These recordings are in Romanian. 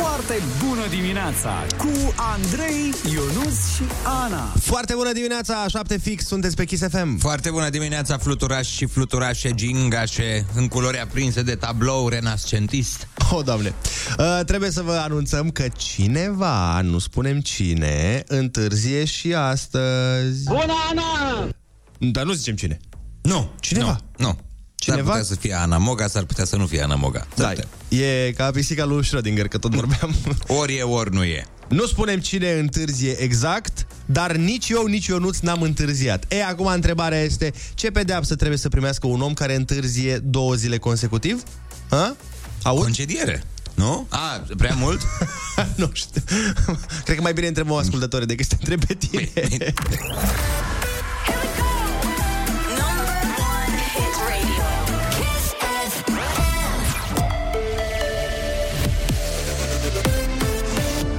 Foarte bună dimineața cu Andrei, Ionus și Ana. Foarte bună dimineața, 7 fix, sunteți pe Kiss FM. Foarte bună dimineața, fluturași și fluturașe gingașe în culori aprinse de tablou renascentist. Oh, doamne. Uh, trebuie să vă anunțăm că cineva, nu spunem cine, întârzie și astăzi. Bună, Ana! Dar nu zicem cine. Nu, Cineva? Nu, nu. Cineva? S-ar putea să fie Ana Moga, s-ar putea să nu fie Ana Moga. Da, e ca pisica lui Schrödinger, că tot vorbeam. Ori e, ori nu e. Nu spunem cine întârzie exact, dar nici eu, nici Ionuț n-am întârziat. E, acum întrebarea este, ce pedeapsă trebuie să primească un om care întârzie două zile consecutiv? Ha? Aud? Concediere. Nu? A, prea mult? nu știu. Cred că mai bine întrebăm ascultători decât să te întreb pe tine.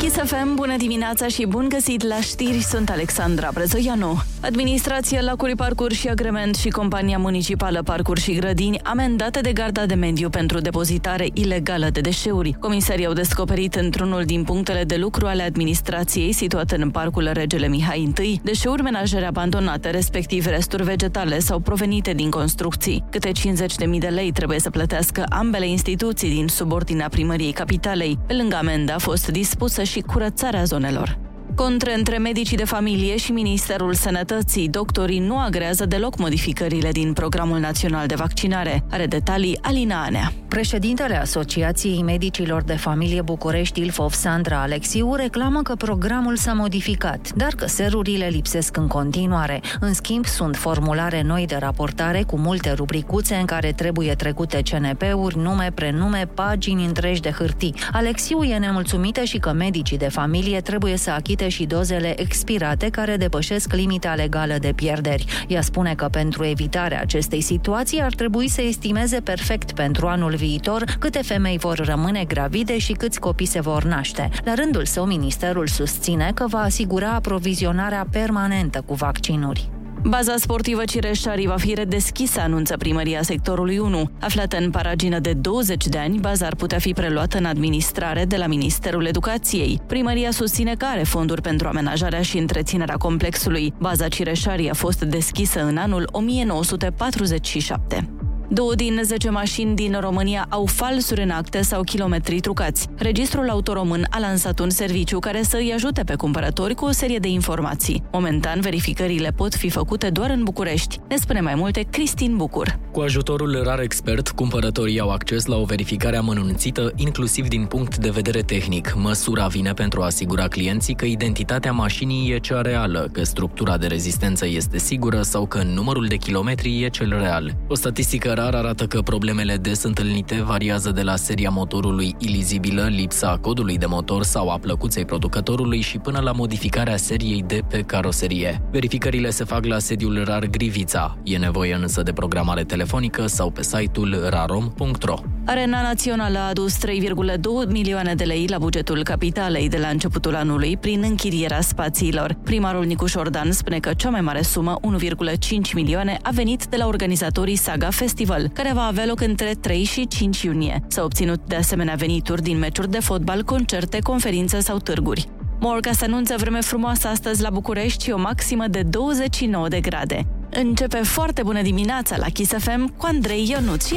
Kiss FM, bună dimineața și bun găsit la știri, sunt Alexandra Brezoianu. Administrația Lacului Parcuri și Agrement și Compania Municipală Parcuri și Grădini amendate de Garda de Mediu pentru depozitare ilegală de deșeuri. Comisarii au descoperit într-unul din punctele de lucru ale administrației situate în Parcul Regele Mihai I deșeuri menajere abandonate, respectiv resturi vegetale sau provenite din construcții. Câte 50.000 de lei trebuie să plătească ambele instituții din subordinea primăriei capitalei. Pe lângă amendă a fost dispusă și curățarea zonelor. Contre între medicii de familie și Ministerul Sănătății, doctorii nu agrează deloc modificările din Programul Național de Vaccinare. Are detalii Alina Anea. Președintele Asociației Medicilor de Familie București, Ilfov Sandra Alexiu, reclamă că programul s-a modificat, dar că serurile lipsesc în continuare. În schimb, sunt formulare noi de raportare cu multe rubricuțe în care trebuie trecute CNP-uri, nume, prenume, pagini întregi de hârtii. Alexiu e nemulțumită și că medicii de familie trebuie să achite și dozele expirate care depășesc limita legală de pierderi. Ea spune că pentru evitarea acestei situații ar trebui să estimeze perfect pentru anul viitor câte femei vor rămâne gravide și câți copii se vor naște. La rândul său, ministerul susține că va asigura aprovizionarea permanentă cu vaccinuri. Baza sportivă Cireșari va fi redeschisă, anunță primăria sectorului 1. Aflată în paragină de 20 de ani, baza ar putea fi preluată în administrare de la Ministerul Educației. Primăria susține că are fonduri pentru amenajarea și întreținerea complexului. Baza Cireșari a fost deschisă în anul 1947. Două din 10 mașini din România au falsuri în acte sau kilometri trucați. Registrul autoromân a lansat un serviciu care să îi ajute pe cumpărători cu o serie de informații. Momentan, verificările pot fi făcute doar în București. Ne spune mai multe Cristin Bucur. Cu ajutorul rar expert, cumpărătorii au acces la o verificare amănunțită, inclusiv din punct de vedere tehnic. Măsura vine pentru a asigura clienții că identitatea mașinii e cea reală, că structura de rezistență este sigură sau că numărul de kilometri e cel real. O statistică rar arată că problemele des întâlnite variază de la seria motorului ilizibilă, lipsa codului de motor sau a plăcuței producătorului și până la modificarea seriei de pe caroserie. Verificările se fac la sediul RAR Grivița. E nevoie însă de programare telefonică sau pe site-ul rarom.ro. Arena Națională a adus 3,2 milioane de lei la bugetul capitalei de la începutul anului prin închirierea spațiilor. Primarul Nicuș Șordan spune că cea mai mare sumă, 1,5 milioane, a venit de la organizatorii Saga Festival, care va avea loc între 3 și 5 iunie. S-au obținut de asemenea venituri din meciuri de fotbal, concerte, conferințe sau târguri. Morca se anunță vreme frumoasă astăzi la București și o maximă de 29 de grade. Începe foarte bună dimineața la Kiss FM cu Andrei Ionuț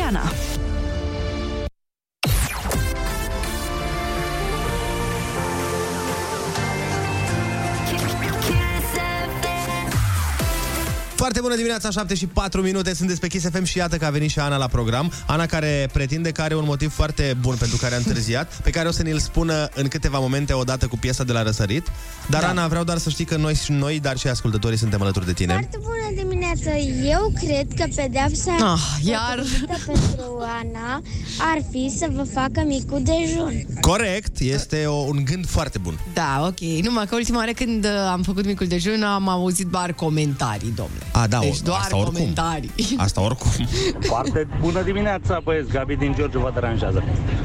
Foarte bună dimineața, 7 și 4 minute, sunteți pe Kiss FM și iată că a venit și Ana la program. Ana care pretinde că are un motiv foarte bun pentru care a întârziat, pe care o să ne-l spună în câteva momente odată cu piesa de la răsărit. Dar da. Ana, vreau doar să știi că noi și noi, dar și ascultătorii suntem alături de tine. Foarte bună dimineața! Eu cred că pedeapsa Ah, iar? potrivită pentru Ana ar fi să vă facă micul dejun. Corect, este o, un gând foarte bun. Da, ok. Numai că ultima oară când uh, am făcut micul dejun am auzit doar comentarii, domnule. A, da, deci o- doar asta oricum. comentarii. Asta oricum. Foarte bună dimineața, băieți, Gabi din Giurgiu vă deranjează.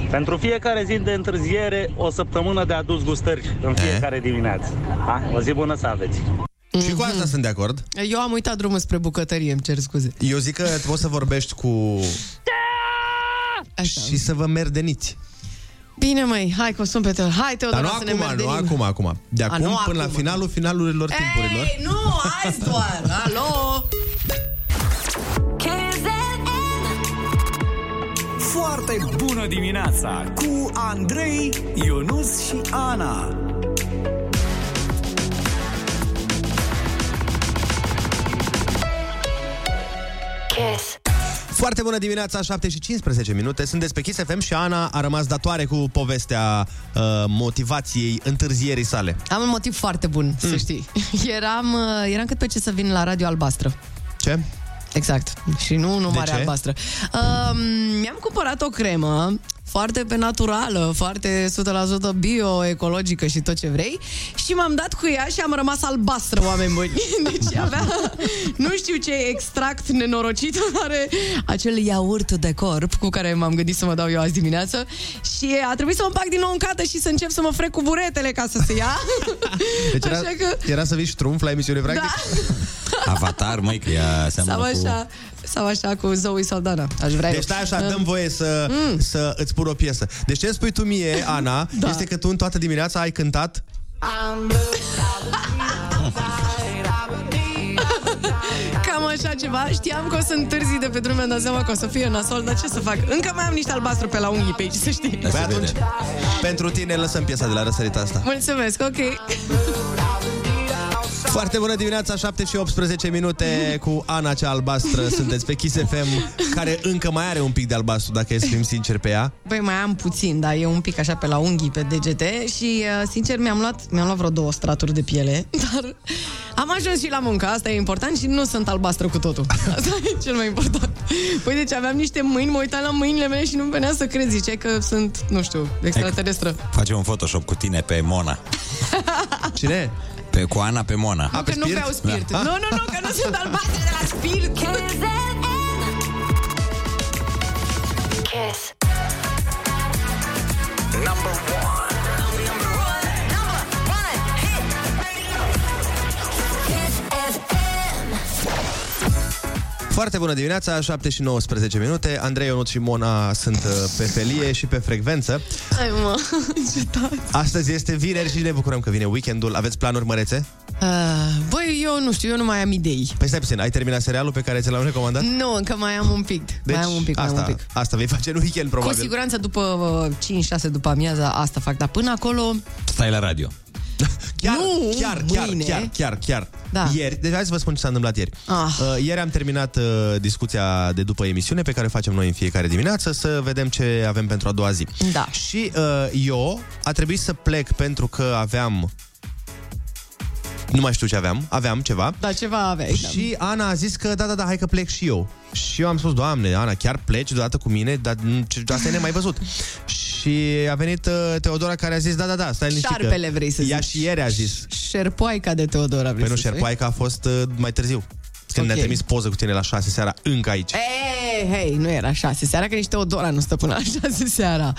Pentru fiecare zi de întârziere, o săptămână de adus gustări în fiecare dimineață. Ha? O zi bună să aveți! Și cu asta sunt de acord. Eu am uitat drumul spre bucătărie, îmi cer scuze. Eu zic că poți să vorbești cu... Așa. Și să vă merdeniți. Bine, măi, hai că o sun pe tău. Hai, Dar Teodora, nu să ne acum, nu merdenim. acum, acum. De A, acum nu până la acum. finalul finalurilor timpurilor. Ei, nu, azi doar. Alo? Foarte bună dimineața cu Andrei, Ionus și Ana. Foarte bună dimineața, 7 și 15 minute. Sunteți pe Kiss FM și Ana a rămas datoare cu povestea uh, motivației întârzierii sale. Am un motiv foarte bun, Mm. să știi. Eram, uh, eram cât pe ce să vin la Radio Albastră. Ce? Exact. Și nu numai ce? albastră. Um, mi-am cumpărat o cremă foarte pe naturală, foarte 100% bio, ecologică și tot ce vrei și m-am dat cu ea și am rămas albastră, oameni buni. Deci avea, nu știu ce extract nenorocit are acel iaurt de corp cu care m-am gândit să mă dau eu azi dimineață și a trebuit să mă bag din nou în cată și să încep să mă frec cu buretele ca să se ia. Deci era, Așa că- era să vii ștrumf la emisiune, practic? Da. Avatar, măi, că ea Sau seamănă cu... așa, sau așa cu Zoe Saldana. Aș vrea Deci eu. stai așa, dăm voie să, mm. să îți spun o piesă. Deci ce spui tu mie, Ana, da. este că tu în toată dimineața ai cântat Cam așa ceva. Știam că o să întârzi de pe drum, mi-am dat seama că o să fie nasol, dar ce să fac? Încă mai am niște albastru pe la unghii pe aici, să știi. Păi atunci, pentru tine lăsăm piesa de la răsărita asta. Mulțumesc, ok. Foarte bună dimineața, 7 și 18 minute cu Ana cea albastră. Sunteți pe Kiss FM, care încă mai are un pic de albastru, dacă e să fim sinceri pe ea. Băi, mai am puțin, dar e un pic așa pe la unghii, pe degete și, uh, sincer, mi-am luat, mi-am luat vreo două straturi de piele, dar am ajuns și la muncă, asta e important și nu sunt albastră cu totul. Asta e cel mai important. Păi, deci aveam niște mâini, mă uitam la mâinile mele și nu-mi venea să cred, zice că sunt, nu știu, extraterestră. Face un Photoshop cu tine pe Mona. Cine? Pe, cu Ana pe Mona. Nu, că nu beau spirit. Da. Nu, nu, nu, că nu sunt albastre de la spirit. Foarte bună dimineața, 7 și 19 minute. Andrei, Ionut și Mona sunt uh, pe felie și pe frecvență. Hai, mă, ce tare. Astăzi este vineri și ne bucurăm că vine weekendul. Aveți planuri mărețe? Uh, băi, eu nu știu, eu nu mai am idei. Păi stai puțin, ai terminat serialul pe care ți l-am recomandat? Nu, încă mai am un pic. Deci, mai am un pic, asta, mai am un pic. asta vei face în weekend, probabil. Cu siguranță după uh, 5-6 după amiaza asta fac, dar până acolo... Stai la radio. Chiar, Nu, chiar, chiar, mâine. chiar, chiar, chiar. Da. Ieri, deci hai să vă spun ce s-a întâmplat ieri. Ah. Uh, ieri am terminat uh, discuția de după emisiune pe care o facem noi în fiecare dimineață să vedem ce avem pentru a doua zi. Da. Și uh, eu a trebuit să plec pentru că aveam nu mai știu ce aveam, aveam ceva. Da, ceva aveai. Da. Și Ana a zis că da, da, da, hai că plec și eu. Și eu am spus, doamne, Ana, chiar pleci deodată cu mine? Dar nu, ce- asta e nemai văzut. și a venit uh, Teodora care a zis, da, da, da, stai liniștit că Șarpele vrei să Ea zici. și ieri a zis. Șerpoaica de Teodora vrei Păi nu, să spui? șerpoaica a fost uh, mai târziu. Când Ok. ne-a trimis poză cu tine la 6 seara, încă aici. Ei, hei, nu era șase seara, că nici Teodora nu stă până la șase seara.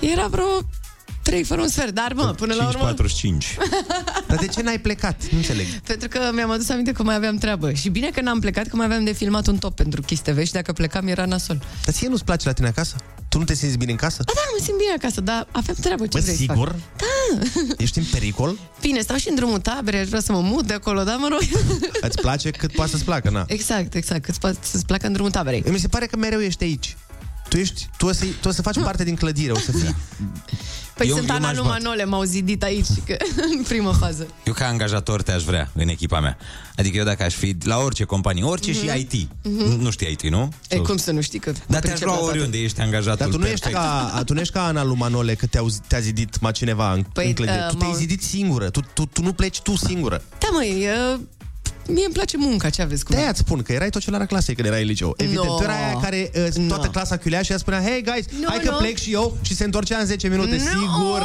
Era vreo trei fără un sfert, dar mă, până la urmă... 5.45. Dar de ce n-ai plecat? Nu înțeleg. Pentru că mi-am adus aminte că mai aveam treabă. Și bine că n-am plecat, că mai aveam de filmat un top pentru Kiss TV și dacă plecam era nasol. Dar ție nu-ți place la tine acasă? Tu nu te simți bine în casă? Da, mă simt bine acasă, dar aveam treabă, ce Bă, vrei să sigur? fac? Da. Ești în pericol? Bine, stau și în drumul tabere, aș vrea să mă mut de acolo, dar mă rog. Îți place cât poate să-ți placă, na. exact, exact, cât poate să-ți placă în drumul taberei. Mi se pare că mereu ești aici. Tu, ești, tu, o, să, tu o să faci parte din clădire, o să fii. Păi Eu- sunt eu Ana m-aș lui bate. Manole, m-au zidit aici că, în primă fază. Eu ca angajator te-aș vrea în echipa mea. Adică eu dacă aș fi la orice companie, orice și IT. Nu- Nu știi IT, nu? E, cum să nu știi că... Dar te-aș pricep la lua toate. oriunde, ești angajatul Dar tu nu, ești perfect. ca, tu nu ești ca Ana lui Manole că te-au, te-a zidit ma cineva în, Păi, în clădire. uh, tu te-ai m-au- zidit singură. Tu, tu, tu nu pleci tu singură. Da, măi, uh, mie îmi place munca, ce aveți cu De-aia îți spun că erai tocelara clasei când erai în liceu. Evident, No. tu erai aia care uh, toată No. clasa chiulea și ea spunea Hei, guys, No, hai că no. plec și eu și se întorcea în 10 minute, No! sigur.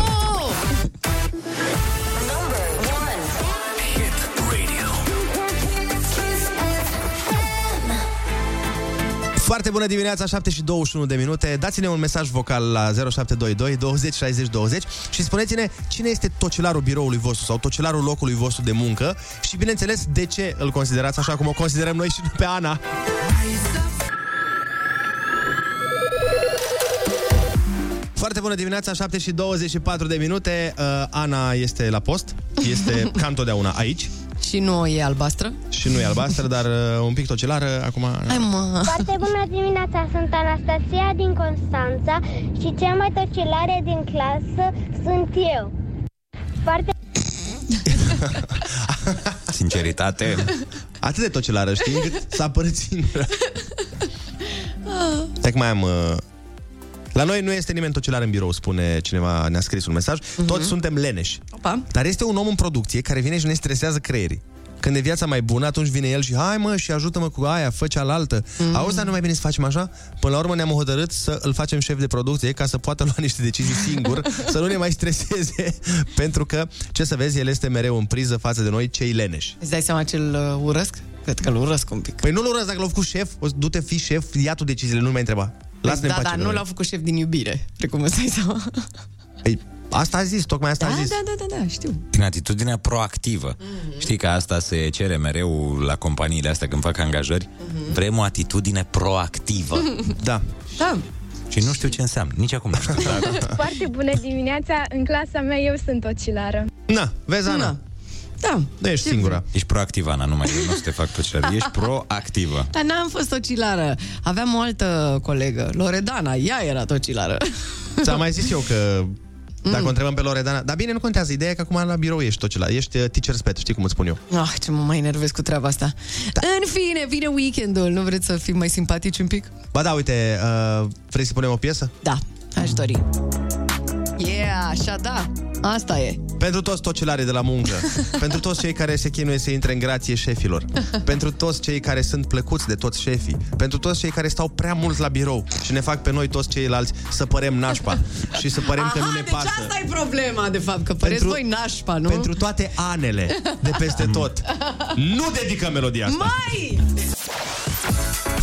Foarte bună dimineața, 7 și 21 de minute. Dați-ne un mesaj vocal la 0722 20 60 20 și spuneți-ne cine este tocelarul biroului vostru sau tocelarul locului vostru de muncă și, bineînțeles, de ce îl considerați așa cum o considerăm noi și pe Ana. Foarte bună dimineața, 7 și 24 de minute. Uh, Ana este la post, este ca întotdeauna aici. Și nu e albastră? Și nu e albastră, dar uh, un pic tocilară, acum... Hai mă! Foarte bună dimineața, sunt Anastasia din Constanța și cea mai tocilare din clasă sunt eu. Foarte Sinceritate. Atât de tocilară, știi, încât să apără singură. Stai că mai am... Uh... La noi nu este nimeni tocilar în birou, spune cineva, ne-a scris un mesaj. Uh-huh. Toți suntem leneși. Opa. Dar este un om în producție care vine și ne stresează creierii. Când e viața mai bună, atunci vine el și hai mă și ajută-mă cu aia, fă cealaltă. Mm. Auzi, dar nu mai bine să facem așa? Până la urmă ne-am hotărât să îl facem șef de producție ca să poată lua niște decizii singur, să nu ne mai streseze, pentru că, ce să vezi, el este mereu în priză față de noi, cei leneși. Îți dai seama ce-l uh, urăsc? Cred că-l urăsc un pic. Păi nu-l urăsc, dacă l-au făcut șef, o, du-te fi șef, ia tu deciziile, nu mai întreba. Lasă-ne da, în pace dar pe nu noi. l-au făcut șef din iubire, precum îți dai seama. Păi, asta a zis, tocmai asta Da, a zis. da, da, da, da, știu. Din atitudinea proactivă. Mm-hmm. Știi că asta se cere mereu la companiile astea când fac angajări. Mm-hmm. Vrem o atitudine proactivă. Da. Da. Și nu știu ce înseamnă. Nici acum nu știu. Dar... Foarte bună dimineața, în clasa mea eu sunt ocilară. Na, vezi, Ana? Na. Da. Nu ești singura. Ești proactivă, Ana, numai eu nu o să te fac tocilar. Ești proactivă. Dar n-am fost tocilară. Aveam o altă colegă, Loredana, ea era tocilară. Ți-am mai zis eu că dacă o întrebăm pe Loredana... Dar bine, nu contează. Ideea e că acum la birou ești tocilar. Ești uh, teacher's pet, știi cum îți spun eu. Ah, ce mă mai enervez cu treaba asta. Da. În fine, vine weekendul. Nu vreți să fim mai simpatici un pic? Ba da, uite, uh, vrei să punem o piesă? Da, aș dori. Yeah, așa da. Asta e. Pentru toți tocilarii de la muncă, pentru toți cei care se chinuie să intre în grație șefilor, pentru toți cei care sunt plăcuți de toți șefii, pentru toți cei care stau prea mult la birou și ne fac pe noi toți ceilalți să părem nașpa și să părem că Aha, nu ne deci pasă. asta e problema, de fapt, că păreți voi nașpa, nu? Pentru toate anele de peste tot. Nu dedicăm melodia asta. Mai!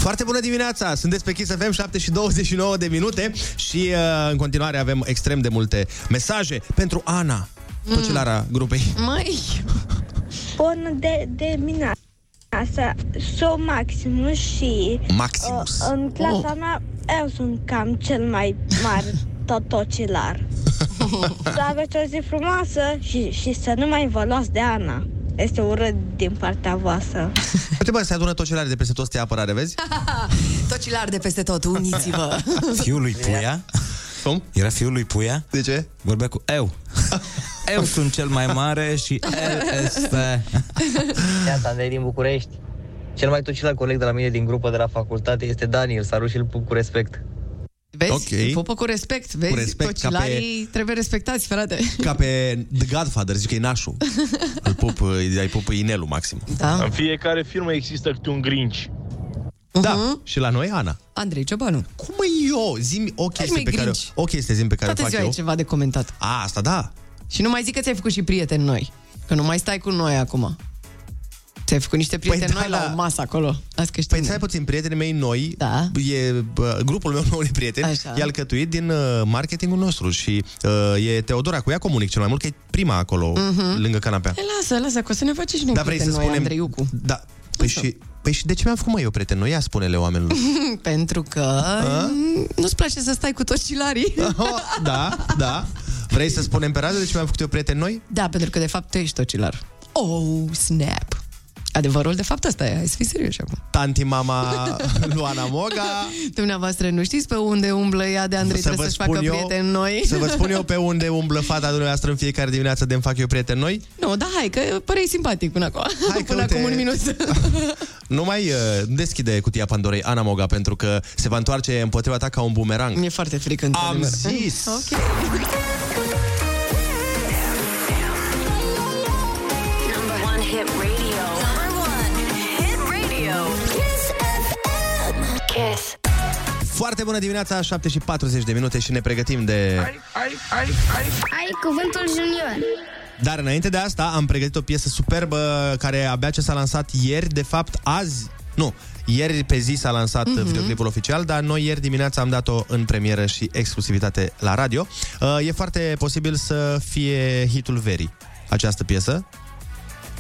Foarte bună dimineața! Sunteți pe Kiss FM 7 și 29 de minute și uh, în continuare avem extrem de multe mesaje pentru Ana, mm. tocilara grupei. Mai! Bună de, de dimineața, sunt Maximus și Maximus. uh, în clasa Oh. mea eu sunt cam cel mai mare totocilar. să aveți o zi frumoasă și, și să nu mai vă luați de Ana. Este urât din partea voastră. Uite bă, se adună tocilarii de peste tot să te apărare, vezi? Tocilar de peste tot, uniți-vă! Fiul lui Puia? Cum? Era fiul lui Puia? De ce? Vorbea cu eu. Eu sunt cel mai mare și el este... Iată, Andrei din București. Cel mai tocilar coleg de la mine din grupă de la facultate este Daniel. Salut și îl pup cu respect. Vezi? Ok. Îi Pupă cu respect, vezi? Cu respect, ca Tocilarii trebuie respectați, frate. Ca pe The Godfather, zic că e nașul. Îl pup, îi îi pup inelul maxim. Da. În fiecare firmă există câte un grinci. Da, și la noi, Ana. Andrei Ciobanu. Cum e eu? Zi o chestie mai pe care, grinci. o chestie zim pe care o Toată fac ziua eu. ai ceva de comentat. A, asta da. Și nu mai zic că ți-ai făcut și prieteni noi. Că nu mai stai cu noi acum. Ți-ai făcut niște prieteni da, noi la da. o masă acolo. Azi că Păi stai puțin, prietenii mei noi, Da. e bă, grupul meu nou de prieteni, Așa. e alcătuit din uh, marketingul nostru și uh, e Teodora, cu ea comunic cel mai mult, că e prima acolo, Mhm. lângă canapea. E, lasă, lasă, că o să ne faci și noi Dar vrei să prieteni noi, spunem... Andreiucu. Da. Păi și, păi și de ce mi-am făcut mai eu prieten? Nu ia spune-le oamenilor. Pentru că mm, nu-ți place să stai cu tocilarii. da, da. Vrei să spunem pe radio de ce mi-am făcut eu prieten noi? Da, pentru că de fapt tu ești tocilar. Oh, snap! Adevărul de fapt asta e, hai să fii serios acum. Tanti mama Luana Moga. Dumneavoastră nu știți pe unde umblă ea de Andrei, Să trebuie vă să-și facă spun eu- prieteni noi. Să vă spun eu pe unde umblă fata dumneavoastră în fiecare dimineață de-mi fac eu prieten noi? Nu, da, hai, că păreai simpatic până acum. Hai că până uite- acum un minut. Nu mai uh, deschide cutia Pandorei Ana Moga pentru că se va întoarce împotriva ta ca un bumerang. Mi-e foarte frică Am într-adevăr. zis! Ok. Foarte bună dimineața, 7 și 40 de minute și ne pregătim de... Ai cuvântul junior. Dar înainte de asta am pregătit o piesă superbă care abia ce s-a lansat ieri, de fapt azi, nu, ieri pe zi s-a lansat Mhm. mm-hmm. videoclipul oficial, dar noi ieri dimineața am dat-o în premieră și exclusivitate la radio. Uh, e foarte posibil să fie hitul verii această piesă,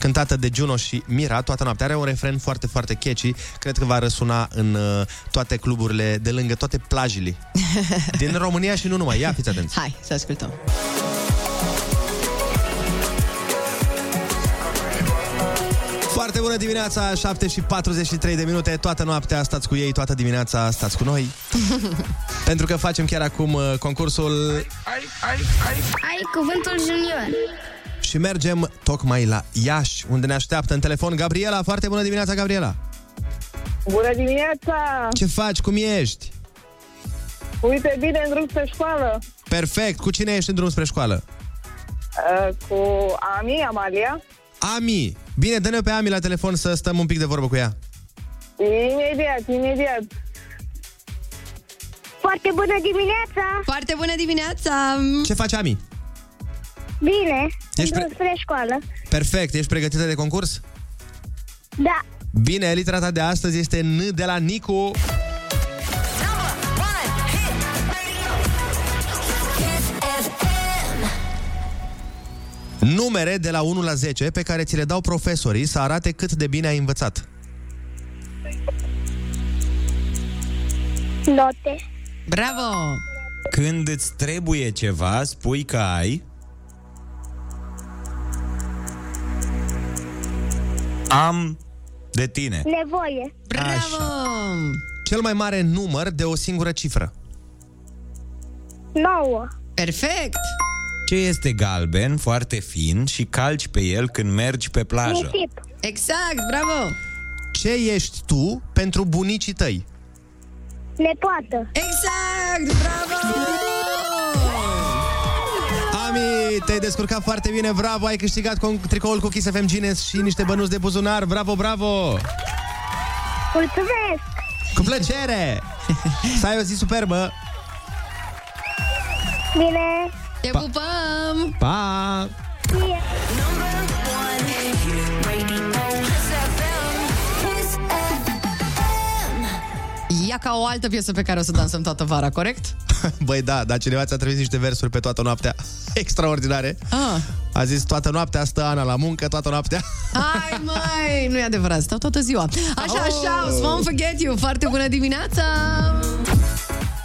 cântată de Juno și Mira toată noaptea. Are un refren foarte, foarte catchy. Cred că va răsuna în uh, toate cluburile de lângă toate plajele din România și nu numai. Ia, fiți atenți. Hai, să ascultăm. Foarte bună dimineața, 7 și 43 de minute, toată noaptea stați cu ei, toată dimineața stați cu noi. Pentru că facem chiar acum uh, concursul Ai cuvântul junior. Și mergem tocmai la Iași, unde ne așteaptă în telefon Gabriela. Foarte bună dimineața, Gabriela! Bună dimineața! Ce faci? Cum ești? Uite, bine în drum spre școală. Perfect! Cu cine ești în drum spre școală? Uh, cu Ami, Amalia. Ami! Bine, dă-ne pe Ami la telefon să stăm un pic de vorbă cu ea. Imediat, imediat. Foarte bună dimineața! Foarte bună dimineața! Ce faci, Ami? Bine, Ești în drum pre- spre școală. Perfect! Ești pregătită de concurs? Da. Bine, litera ta de astăzi este N de la Nicu. Numere de la 1 la 10 pe care ți le dau profesorii să arate cât de bine ai învățat. Note. Bravo! Când îți trebuie ceva, spui că ai... Am de tine. Nevoie. Bravo! Cel mai mare număr de o singură cifră. 9. Perfect! Ce este galben, foarte fin și calci pe el când mergi pe plajă? Nisip. Exact, bravo! Ce ești tu pentru bunicii tăi? Nepoată. Exact, bravo! Ami, te-ai descurcat foarte bine, bravo, ai câștigat con- tricoul cu Kiss FM Gines și niște bănuți de buzunar, bravo, bravo! Mulțumesc! Cu plăcere! Să ai o zi superbă! Bine! Te pupăm! Pa! Ia ca o altă piesă pe care o să dansăm toată vara, corect? Băi, da, dar cineva ți-a trimis niște versuri pe toată noaptea extraordinare. Ah. A zis, toată noaptea stă Ana la muncă, toată noaptea. Hai, mai! Nu e adevărat, stau toată ziua. Așa, așa, Oh! Won't Forget You. Foarte bună dimineața!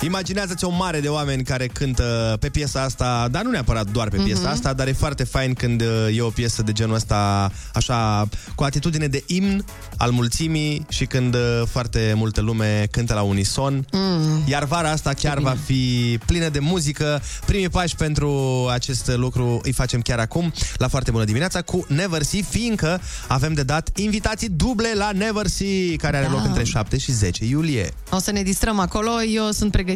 Imaginează-ți o mare de oameni care cântă pe piesa asta, dar nu neapărat doar pe piesa Mhm. asta, dar e foarte fain când uh, e o piesă de genul ăsta, așa, cu atitudine de imn al mulțimii și când uh, foarte multă lume cântă la unison. Mm. Iar vara asta chiar va fi plină de muzică. Primii pași pentru acest lucru îi facem chiar acum, la foarte bună dimineața, cu Never See, fiindcă avem de dat invitații duble la Never See, care are Da. loc între 7 și 10 iulie. O să ne distrăm acolo. Eu sunt pregătită,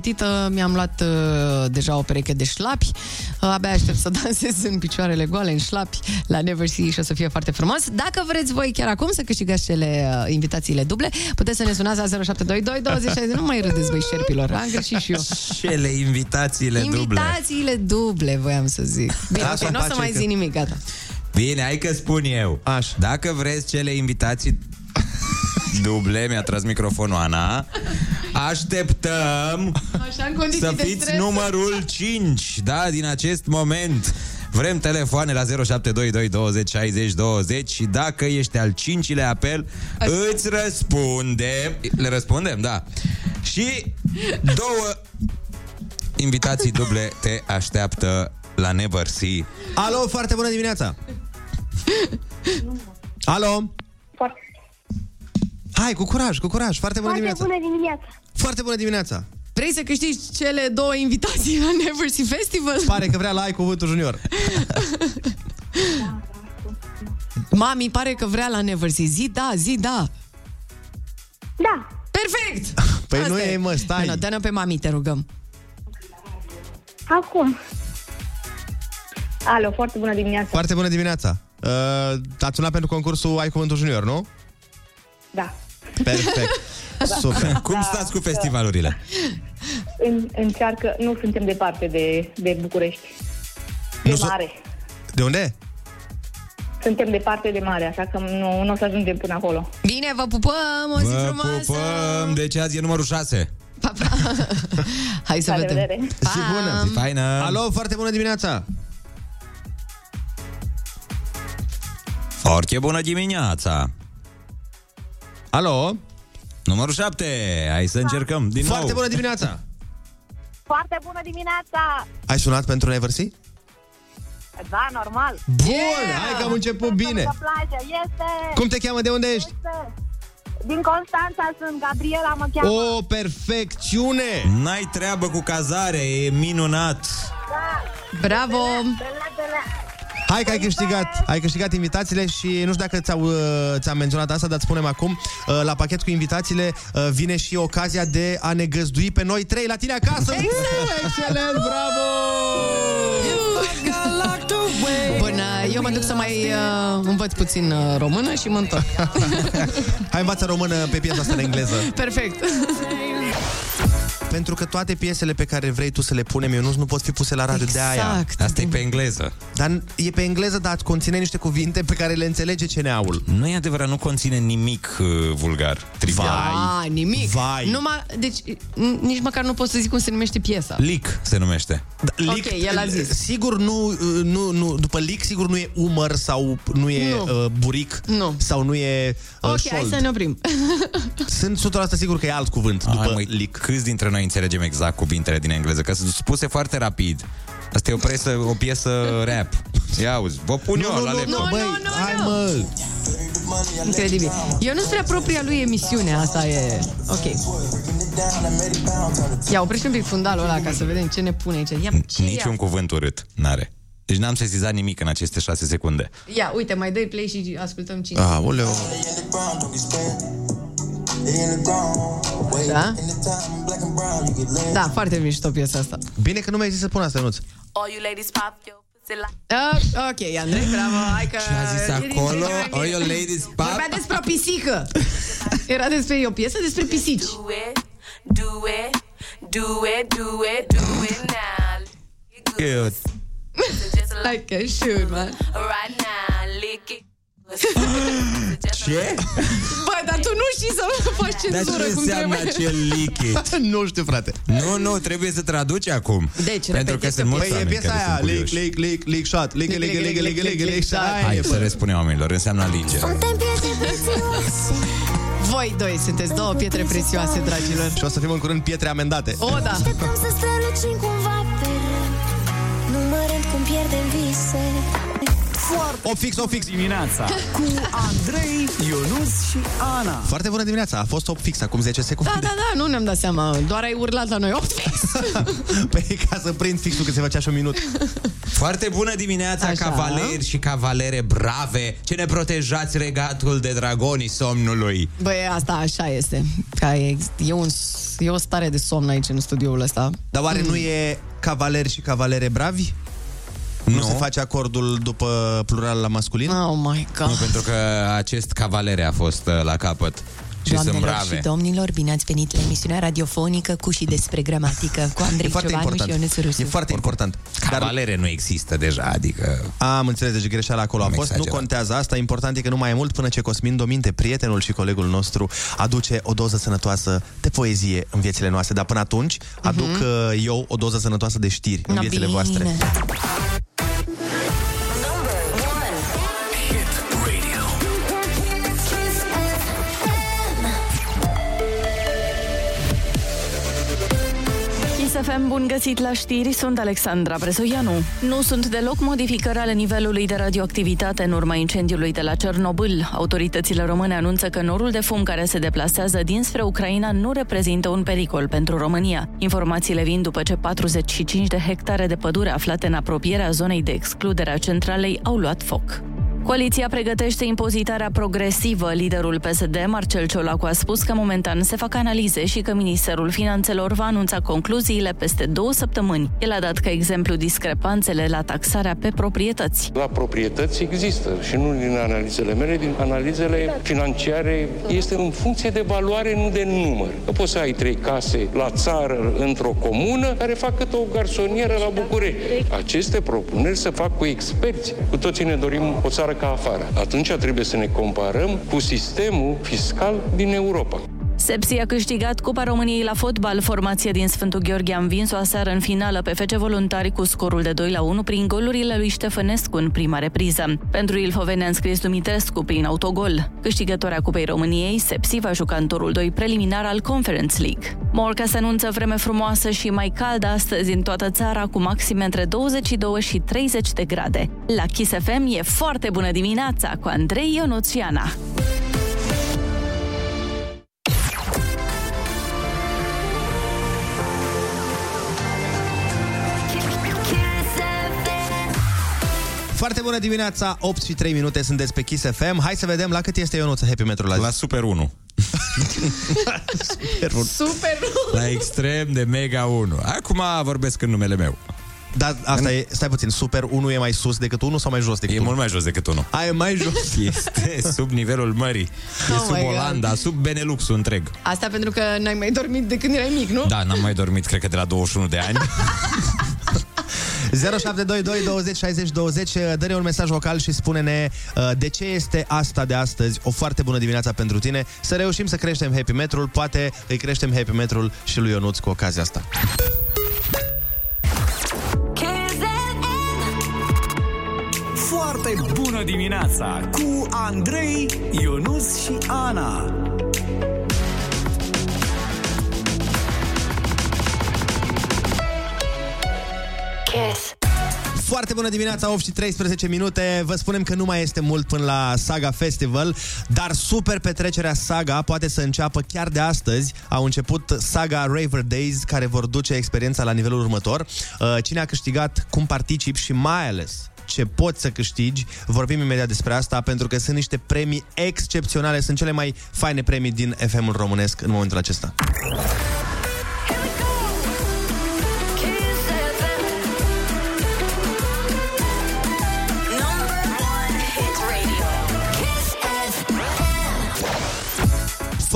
mi-am luat uh, deja o pereche de șlapi. Uh, abia aștept să dansez în picioarele goale, în șlapi, la Never See și o să fie foarte frumos. Dacă vreți voi chiar acum să câștigați cele uh, invitațiile duble, puteți să ne sunați la 0722 20 60. Nu mai râdeți voi șerpilor, am greșit și eu. Cele invitațiile duble. Invitațiile duble, voiam să zic. Bine, Lasă-o ok, în nu o să pace mai că- zic nimic, gata. Bine, hai că spun eu. Așa. Dacă vreți cele invitații duble, mi-a tras microfonul Ana, așteptăm Așa, în condiții să de fiți stres. numărul 5, da, din acest moment. Vrem telefoane la 0722 20 60 20 și dacă ești al cincilea apel, îți răspundem. Le răspundem, da. Și două invitații duble te așteaptă la Never See. Alo, foarte bună dimineața! Alo! Hai, cu curaj, cu curaj, foarte bună Foarte dimineața! bună dimineața! Foarte bună dimineața! Vrei să câștigi cele două invitații la Never See Festival? Pare că vrea la Ai Cuvântul Junior. Mami pare că vrea la Never See. Zi da, zi da. Da. Perfect! Păi Asta nu e, mă, stai. Dă-ne, dă-ne pe mami, te rugăm. Acum. Alo, foarte bună dimineața. Foarte bună dimineața! Uh, ați sunat pentru concursul Ai Cuvântul Junior, nu? Da. Perfect. Super. Cum stați cu festivalurile? În, încearcă, nu suntem departe de, de București. De Nu su- mare. De unde? Suntem departe de mare, așa că nu, nu o să ajungem până acolo. Bine, vă pupăm, o zi Vă frumoasă! pupăm, deci azi e numărul 6. Hai să La vedem. revedere. Zi bună! Zi faină! Alo, foarte bună dimineața! Foarte bună dimineața! Alo? Numărul 7, hai să încercăm din Foarte nou. bună dimineața! Foarte bună dimineața! Ai sunat pentru Neversea? Da, normal. Bun, hai că am început bine. Pe plajă, este! Cum te cheamă, de unde ești? Este! Din Constanța sunt, Gabriela mă cheamă. O perfecțiune! N-ai treabă cu cazare, e minunat! Bravo! Hai că ai câștigat, ai câștigat invitațiile și nu știu dacă ți-au, uh, ți-am menționat asta, dar îți spunem acum, uh, la pachet cu invitațiile uh, vine și ocazia de a ne găzdui pe noi trei la tine acasă. Exact! Excelent, bravo! Bun, eu mă duc să mai uh, învăț puțin uh, română și mă întorc. Hai învață română pe piesa asta în engleză. Perfect. Pentru că toate piesele pe care vrei tu să le punem, eu nu, nu pot fi puse la radio de aia. Exact. Asta e pe engleză. Dar e pe engleză, dar conține niște cuvinte pe care le înțelege CNA-ul. Nu e adevărat, nu conține nimic uh, vulgar, trivial. Ah, nimic. Vai. Numai, deci, n- nici măcar nu pot să zic cum se numește piesa. Lic se numește. Ok, el a zis. Sigur nu, nu, nu, după lic, sigur nu e umăr sau nu e Nu. Uh, buric Nu. sau nu e uh, Ok, șold. hai să ne oprim. Sunt 100% sigur că e alt cuvânt după Hai, măi, lic. Câți dintre noi înțelegem exact cuvintele din engleză? Că sunt spuse foarte rapid. Asta e o presă, o piesă rap. Ia auzi, vă pun Nu, eu nu, la nu, laptop. nu, băi, nu, hai nu. mă! Incredibil. Eu nu spre propria lui emisiune, asta e... Ok. Ia, oprește un pic fundalul ăla ca să vedem ce ne pune aici. Ia, ce Niciun ia? cuvânt urât n-are. Deci n-am sesizat nimic în aceste șase secunde. Ia, uite, mai dai play și ascultăm cine. Aoleu. Da? Da, foarte mișto piesa asta. Bine că nu mi-ai zis să pun asta, Nuț. All you ladies pop your pussy like Uh, ok, Andrei, bravo, hai că... Ce a zis acolo? All your ladies pop? Vorbea despre o pisică. Era despre o piesă despre pisici. do it, do it, do it, do it, do it now. Cute. Just like Like a shoot, man. right now, lick it. Ce? Bă, dar tu nu știi să faci Dar cenzură ce cum înseamnă trebuie. acel lichid? nu știu, frate. Nu, nu, trebuie să traduci acum. Deci, Pentru că repetiți sunt mulți Păi e oameni piesa care aia, sunt lick, curioși. lick, lick, lick shot, lick, lick, lick, lick, lick, lick, lick shot. Hai să le spunem oamenilor, înseamnă linge. Voi doi sunteți două pietre prețioase, dragilor. Și o să fim în curând pietre amendate. O, da. Așteptăm să strălucim cumva O fix, o fix. Dimineața cu Andrei, Ionus și Ana. Foarte bună dimineața, a fost 8 fix acum 10 secunde. Da, da, da, nu ne-am dat seama. Doar ai urlat la noi. Opt fix. Păi ca să prind fixul că se făcea și un minut. Foarte bună dimineața, Așa. cavaleri și cavalere brave, ce ne protejați regatul de dragonii somnului. Băi, asta așa este. Ca e, e, un, e o stare de somn aici în studioul ăsta. Dar oare Mm. nu e cavaleri și cavalere bravi? Nu, Nu. se face acordul după plural la masculin? Oh my God. Nu, pentru că acest cavalere a fost uh, la capăt. Și sunt brave. și domnilor, bine ați venit la emisiunea radiofonică cu și despre gramatică cu Andrei E foarte Ciobanu și important. Ionuț Rusu. E foarte important. Cavalere nu există deja, adică... Am înțeles, deci greșeala acolo a Am fost. Nu exagerat. contează asta. Important e că nu mai e mult până ce Cosmin Dominte, prietenul și colegul nostru, aduce o doză sănătoasă de poezie în viețile noastre. Dar până atunci, aduc uh, eu o doză sănătoasă de știri în Na, viețile bine. voastre. Kiss FM, bun găsit la știri, sunt Alexandra Brezoianu. Nu sunt deloc modificări ale nivelului de radioactivitate în urma incendiului de la Cernobâl. Autoritățile române anunță că norul de fum care se deplasează dinspre Ucraina nu reprezintă un pericol pentru România. Informațiile vin după ce 45 de hectare de pădure aflate în apropierea zonei de excludere a centralei au luat foc. Coaliția pregătește impozitarea progresivă. Liderul PSD, Marcel Ciolacu, a spus că momentan se fac analize și că Ministerul Finanțelor va anunța concluziile peste două săptămâni. El a dat ca exemplu discrepanțele la taxarea pe proprietăți. La proprietăți există și nu din analizele mele, din analizele financiare este în funcție de valoare, nu de număr. Că poți să ai trei case la țară, într-o comună, care fac cât o garsonieră la București. Aceste propuneri se fac cu experți. Cu toții ne dorim o țară ca afară. Atunci trebuie să ne comparăm cu sistemul fiscal din Europa. Sepsi a câștigat Cupa României la fotbal. Formația din Sfântul Gheorghe a învins-o aseară în finală pe FC Voluntari cu scorul de 2 la 1 prin golurile lui Ștefănescu în prima repriză. Pentru Ilfoveni a înscris Dumitrescu prin autogol. Câștigătoarea Cupei României, Sepsi va juca în turul 2 preliminar al Conference League. Morca se anunță vreme frumoasă și mai caldă astăzi în toată țara, cu maxime între 22 și 30 de grade. La Kiss FM e foarte bună dimineața cu Andrei Ionuț Foarte bună dimineața, 8 și 3 minute sunteți pe Kiss FM. Hai să vedem la cât este Ionuț Happy Metro la zi. La Super 1. Super 1. Super! La extrem de mega 1. Acum vorbesc în numele meu. Dar asta e, stai puțin, Super 1 e mai sus decât 1 sau mai jos decât E 1? mult mai jos decât 1. A, e mai jos. Este sub nivelul mării. Oh e my sub God. Olanda, sub Beneluxul întreg. Asta pentru că n-ai mai dormit de când erai mic, nu? Da, n-am mai dormit, cred că de la 21 de ani. 0722 20 60 20 Dă-ne un mesaj vocal și spune-ne uh, De ce este asta de astăzi O foarte bună dimineața pentru tine. Să reușim să creștem Happy Metrul Poate îi creștem Happy Metrul și lui Ionuț cu ocazia asta. Foarte bună dimineața cu Andrei, Ionus și Ana. Kiss. Foarte bună dimineața, 8 și 13 minute Vă spunem că nu mai este mult până la Saga Festival Dar super petrecerea Saga poate să înceapă chiar de astăzi Au început Saga Raver Days Care vor duce experiența la nivelul următor Uh, Cine a câștigat, cum particip și mai ales ce poți să câștigi. Vorbim imediat despre asta pentru că sunt niște premii excepționale, sunt cele mai faine premii din FM-ul românesc în momentul acesta.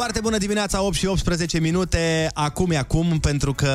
Foarte bună dimineața, 8 și 18 minute. Acum e acum, pentru că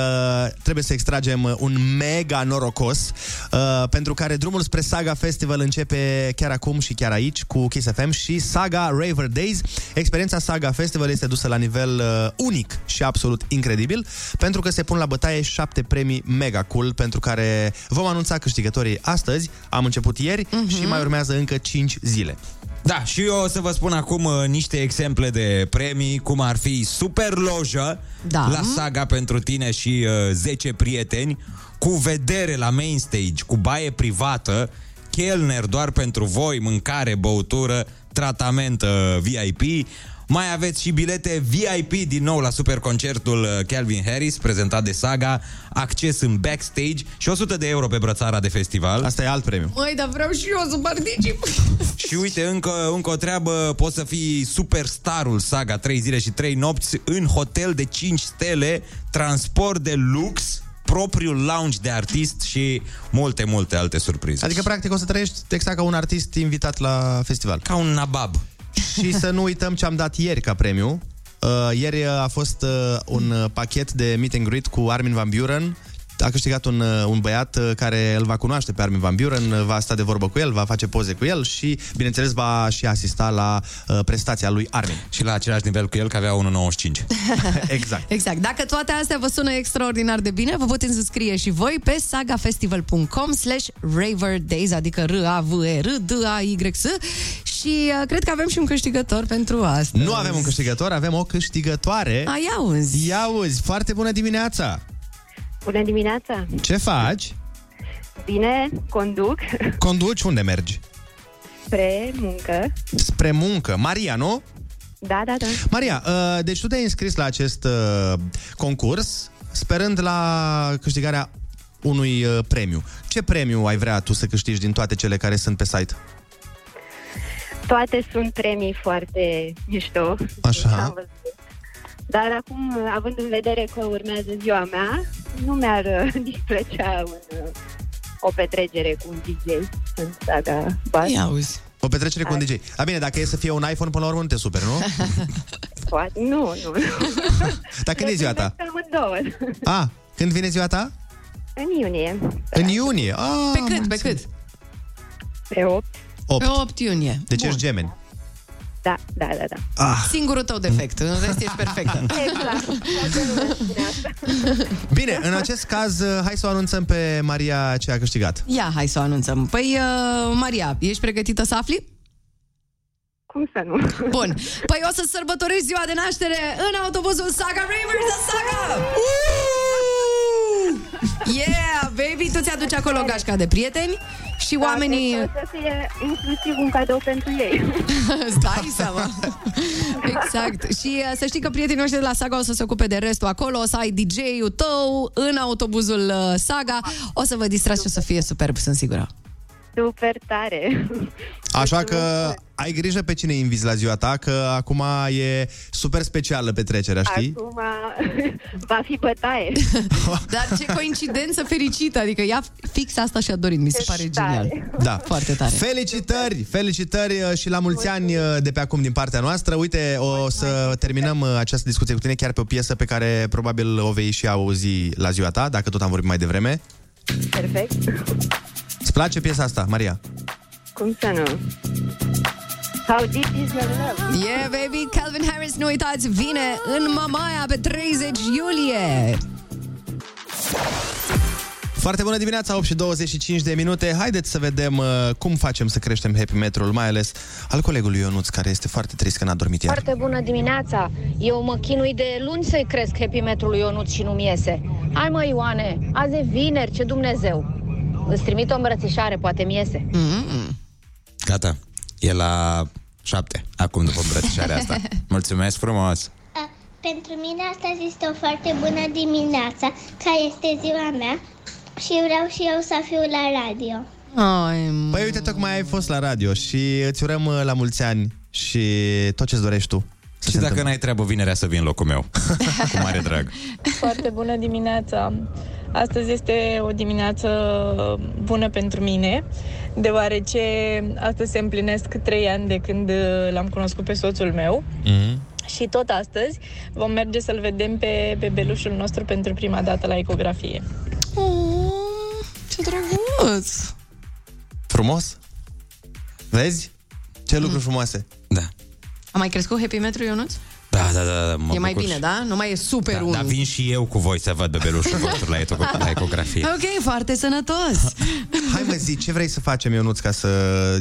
trebuie să extragem un mega norocos, uh, pentru care drumul spre Saga Festival începe chiar acum și chiar aici, cu Kiss FM și Saga Raver Days. Experiența Saga Festival este dusă la nivel uh, unic și absolut incredibil, pentru că se pun la bătaie șapte premii mega cool, pentru care vom anunța câștigătorii astăzi. Am început ieri Mhm. și mai urmează încă 5 zile. Da, și eu o să vă spun acum uh, niște exemple de premii, cum ar fi Super Lojă Da. la saga pentru tine și uh, 10 prieteni, cu vedere la main stage, cu baie privată, chelner doar pentru voi, mâncare, băutură, tratament uh, VIP. Mai aveți și bilete VIP din nou la superconcertul uh, Calvin Harris, prezentat de Saga, acces în backstage și 100 de euro pe brățara de festival. Asta e alt premiu. Măi, dar vreau și eu să particip. Și uite, încă, încă o treabă, poți să fii superstarul Saga 3 zile și 3 nopți în hotel de 5 stele, transport de lux, propriul lounge de artist și multe, multe alte surprize. Adică, practic, o să trăiești exact ca un artist invitat la festival. Ca un nabab. Și să nu uităm ce am dat ieri ca premiu. Uh, ieri a fost uh, un uh, pachet de meet and greet cu Armin Van Buren. A câștigat un, uh, un băiat uh, care îl va cunoaște pe Armin Van Buren, uh, va sta de vorbă cu el, va face poze cu el și, bineînțeles, va și asista la uh, prestația lui Armin. Și la același nivel cu el, că avea 1,95. exact. Exact. Dacă toate astea vă sună extraordinar de bine, vă puteți înscrie și voi pe sagafestival.com slash raverdays, adică R-A-V-E-R, D-A-Y-S și uh, cred că avem și un câștigător pentru asta. Nu avem un câștigător, avem o câștigătoare. A, ia auzi. Ia auzi, foarte bună dimineața! Bună dimineața! Ce faci? Bine, conduc Conduci? Unde mergi? spre muncă. Spre muncă. Maria, nu? Da, da, da. Maria, uh, deci tu te-ai înscris la acest uh, concurs sperând la câștigarea unui uh, premiu. Ce premiu ai vrea tu să câștigi din toate cele care sunt pe site? Toate sunt premii foarte mișto. Așa. Am văzut. Dar acum, având în vedere că urmează ziua mea, nu mi-ar uh, displăcea un, uh, o petrecere cu un DJ în saga Bas. Ia auzi. O petrecere cu un DJ. A, bine, dacă e să fie un iPhone, până la urmă nu te super, nu? Poate. Nu, nu, nu. Dar când e ziua ta? Amândouă. A, când vine ziua ta? În iunie. În iunie. A, Pe cât, pe cât? Pe 8. 8. Pe 8 iunie. Deci Bun. ești gemeni. Da, da, da, da. Ah. Singurul tău defect, în rest ești perfectă. Exact. Toată lumea spune asta. Bine, în acest caz, uh, hai să o anunțăm pe Maria ce a câștigat. Ia, hai să o anunțăm. Păi, uh, Maria, ești pregătită să afli? Cum să nu? Bun. Păi o să sărbătorești ziua de naștere în autobuzul Saga Rivers de Saga! Yeah, baby! Tu ți-aduci acolo gașca de prieteni și oamenii... Da, cred că o să fie inclusiv un cadou pentru ei. Îți dai seama? exact. Și uh, să știi că prietenii noștri de la Saga o să se ocupe de restul acolo, o să ai DJ-ul tău în autobuzul uh, Saga. O să vă distrați și o să fie superb, sunt sigură. Super tare. Așa că ai grijă pe cine invizi la ziua ta, că acum e super specială petrecerea, știi? Acum va fi bătaie. Dar ce coincidență fericită, adică ea fix asta și-a dorit, mi se pare Tare. genial. Da. Foarte tare. Felicitări! Felicitări uh, și la mulți ani uh, de pe acum din partea noastră. Uite, o să terminăm uh, această discuție cu tine chiar pe o piesă pe care probabil o vei și auzi la ziua ta, dacă tot am vorbit mai devreme. Perfect. Îți place piesa asta, Maria? Cum să nu? How deep is your love? Yeah, baby, Calvin Harris, nu uitați, vine în Mamaia pe 30 iulie. Foarte bună dimineața, 8 și 25 de minute. Haideți să vedem uh, cum facem să creștem happy metrul, mai ales al colegului Ionuț, care este foarte trist că n-a dormit ieri. Foarte bună dimineața! Eu mă chinui de luni să-i cresc happy metrul Ionuț și nu-mi iese. Hai mă, Ioane, azi e vineri, ce Dumnezeu! Îți trimit o îmbrățișare, poate mi iese. Mm-hmm. Gata. E la șapte, acum după îmbrățișarea asta. Mulțumesc frumos! Pentru mine astăzi este o foarte bună dimineața, care este ziua mea și vreau și eu să fiu la radio. Ai, Păi uite, tocmai ai fost la radio și îți urăm uh, la mulți ani și tot ce-ți dorești tu. Să Și se dacă întâmple. n-ai treabă vinerea să vin în locul meu. Cu mare drag. Foarte bună dimineața! Astăzi este o dimineață bună pentru mine, deoarece astăzi se împlinesc trei ani de când l-am cunoscut pe soțul meu Mhm. și tot astăzi vom merge să-l vedem pe bebelușul nostru pentru prima dată la ecografie. Oh, ce drăguț! Frumos? Vezi? Ce lucruri frumoase. Da. A mai crescut happy metru, Ionuț? Da, da, da, da mă e mai bucur. bine, da? Nu mai e super Da, un... dar vin și eu cu voi să văd bebelușul vostru la, eto- la ecografie. Ok, foarte sănătos. Hai mă zi, ce vrei să facem, Ionuț, ca să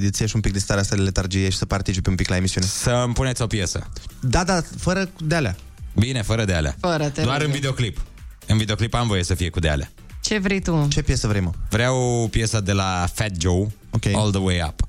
îți ieși un pic de starea asta de letargie și să participi un pic la emisiune? Să îmi puneți o piesă. Da, da, fără de alea. Bine, fără de alea. Fără, te Doar rog. în videoclip. În videoclip am voie să fie cu de alea. Ce vrei tu? Ce piesă vrei, mă? Vreau piesa de la Fat Joe, okay. All the Way Up.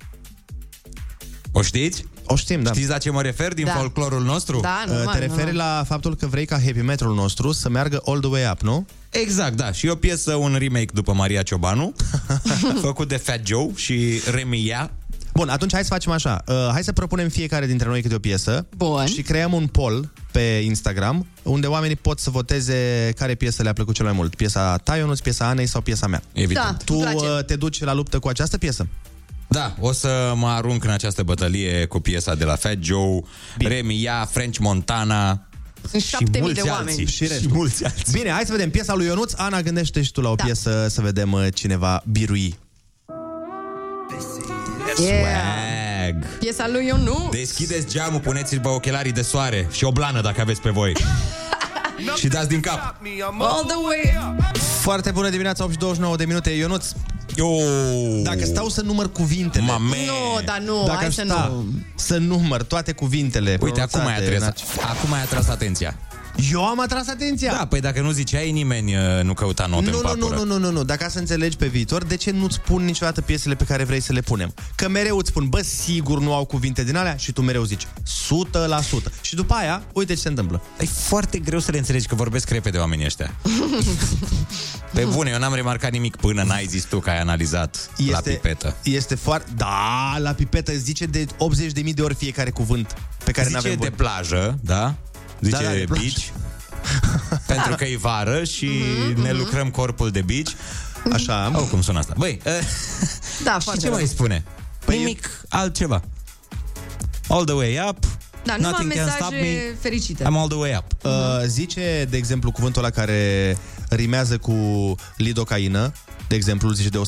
O știți? O știm, da. Știți la ce mă refer din Da. folclorul nostru? Da, Uh, normal, Te referi normal. la faptul că vrei ca happy metrul nostru să meargă all the way up, nu? Exact, da. Și o piesă, un remake după Maria Ciobanu, făcut de Fat Joe și Remy Ia. Bun, atunci hai să facem așa. Uh, hai să propunem fiecare dintre noi câte o piesă Bun. și creăm un poll pe Instagram unde oamenii pot să voteze care piesă le-a plăcut cel mai mult. Piesa ta, Ionuț, piesa Anei sau piesa mea. Evident. Da, Tu îmi place. uh, te duci la luptă cu această piesă? Da, o să mă arunc în această bătălie cu piesa de la Fat Joe, Remy Ia, French Montana Sunt și șapte mii mulți de oameni. alții. Și Și, restul. mulți alții. Bine, hai să vedem piesa lui Ionuț. Ana, gândește și tu la o Da. piesă să vedem uh, cine va birui. Swag. Piesa lui eu nu. Deschideți geamul, puneți-l pe ochelarii de soare și o blană dacă aveți pe voi. și dați din cap. All the way. Foarte bună dimineața, 8 și 29 de minute. Ionuț, Yo! dacă stau să număr cuvintele... Mame. Nu, dar nu, Dacă hai aș să sta nu. să număr toate cuvintele Uite, acum ai, pronunțate în atras, acum ai atras atenția. Eu am atras atenția. Da, păi dacă nu ziceai, nimeni uh, nu căuta note Nu, în nu, papură. nu, nu, nu, nu, nu. Dacă să înțelegi pe viitor, de ce nu-ți spun niciodată piesele pe care vrei să le punem? Că mereu îți spun, bă, sigur nu au cuvinte din alea și tu mereu zici 100%. Și după aia, uite ce se întâmplă. E foarte greu să le înțelegi că vorbesc repede oamenii ăștia. Pe bune, eu n-am remarcat nimic până n-ai zis tu că ai analizat la pipetă. Este foarte... Da, la pipetă zice de 80.000 de ori fiecare cuvânt pe care Zice n-avem de voie. plajă, da? Zice Da, da, de plajă. beach. pentru că e vară și ne lucrăm corpul de beach. Așa. Oh, cum sună asta? Băi, uh, Da, și foarte ce rău. mai spune? Păi Nimic altceva. All the way up. Da, numai nothing can stop mesaje me. fericite. I'm all the way up. Uh, zice, de exemplu, cuvântul ăla care rimează cu lidocaină, de exemplu, îl zice de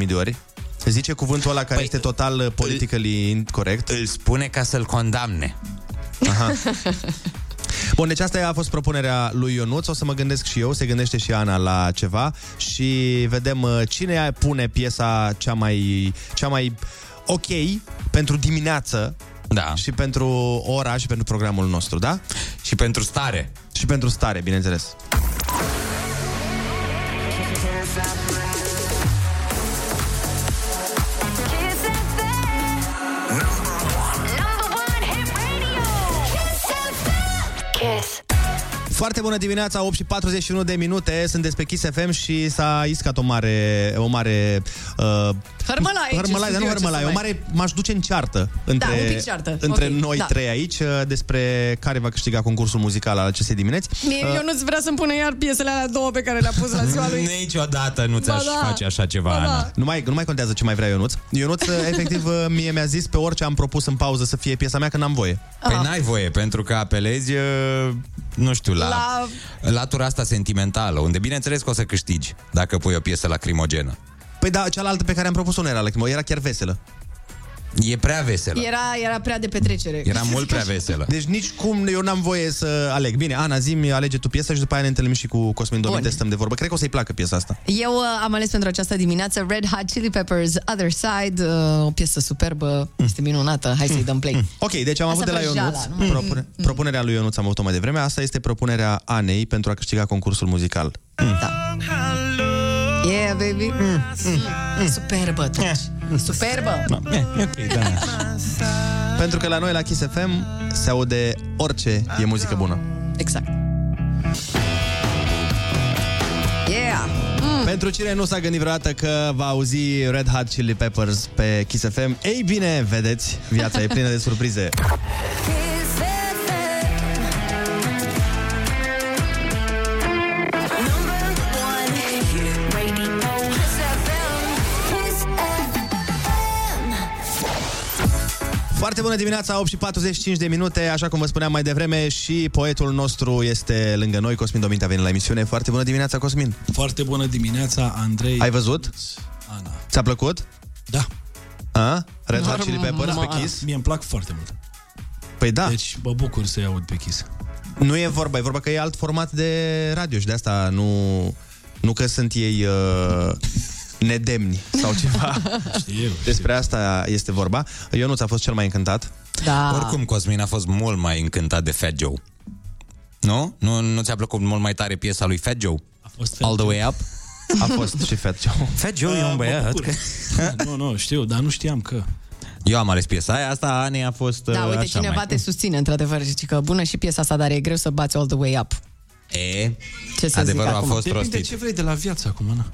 130.000 de ori. Zice cuvântul ăla care este total uh, politically incorrect. Îl spune ca să-l condamne. Aha. Bun, deci asta a fost propunerea lui Ionuț. O să mă gândesc și eu, se gândește și Ana la ceva și vedem uh, cine pune piesa cea mai, cea mai ok pentru dimineață da. și pentru ora și pentru programul nostru, da? Și pentru stare. Și pentru stare, bineînțeles. Foarte bună dimineața, 8 și 41 de minute, sunteți pe Kiss FM și s-a iscat o mare, o mare uh, Hărmălaie, ce hărmălaie, dar știu nu eu ce hărmălaie, să o mai- mare, m-aș duce în ceartă între, un pic ceartă, între ok, noi da. trei aici uh, despre care va câștiga concursul muzical al acestei dimineți. Mie, Uh, eu nu-ți vrea să-mi pună iar piesele alea două pe care le-a pus la ziua lui. Niciodată nu ți-aș Ba da. face așa ceva, Ba da. Ana. Nu mai, nu mai contează ce mai vrea Ionuț. Ionuț, uh, efectiv, uh, mie mi-a zis pe orice am propus în pauză să fie piesa mea, că n-am voie. Păi n-ai voie, pentru că apelezi, uh, nu știu, la, La- la... latura asta sentimentală, unde bineînțeles că o să câștigi dacă pui o piesă lacrimogenă. Păi da, cealaltă pe care am propus-o nu era lacrimă, era chiar veselă. E prea veselă. Era, era prea de petrecere. Era mult prea veselă. Deci nici cum eu n-am voie să aleg. Bine, Ana, zi alege tu piesa și după aia ne întâlnim și cu Cosmin Domnite, stăm de vorbă. Cred că o să-i placă piesa asta. Eu uh, am ales pentru această dimineață Red Hot Chili Peppers Other Side, uh, o piesă superbă, este minunată, hai să-i dăm play. Ok, deci am Asta avut de la vrăjeala, Ionuț, nu? propune, propunerea lui Ionuț am avut-o mai devreme, asta este propunerea Anei pentru a câștiga concursul muzical. Da. Yeah, baby. Mm, mm, superbă, atunci. Superbă. ok, da. Pentru că la noi, la Kiss FM, se aude orice e muzică bună. Exact. Yeah. Mm. Pentru cine nu s-a gândit vreodată că va auzi Red Hot Chili Peppers pe Kiss FM, ei bine, vedeți, viața e plină de surprize. Foarte bună dimineața, 8 și 45 de minute, așa cum vă spuneam mai devreme și poetul nostru este lângă noi, Cosmin Dominte a venit la emisiune. Foarte bună dimineața, Cosmin. Foarte bună dimineața, Andrei. Ai văzut? Ana. Ți-a plăcut? Da. A? Red Hot Chili Peppers pe Normal. Kiss? Mie îmi plac foarte mult. Păi da. Deci mă bucur să-i aud pe Kiss. Nu e vorba, e vorba că e alt format de radio și de asta nu, nu că sunt ei uh, nedemni sau ceva. Știu, Despre asta este vorba. Eu nu ți-a fost cel mai încântat. Da. Oricum, Cosmin a fost mult mai încântat de Fat Joe. Nu? Nu, nu ți-a plăcut mult mai tare piesa lui Fat Joe? A fost All the way up? A fost și Fat Joe. Fat Joe e un băiat. că- nu, nu, știu, dar nu știam că... Eu am ales piesa aia, asta Ani a fost Da, uh, uite, așa cineva mai... te susține, într-adevăr, zice că bună și piesa asta, dar e greu să bați all the way up. E, Ce să adevărul zic a acum? fost Depinde rostit. ce vrei de la viață acum, Ana.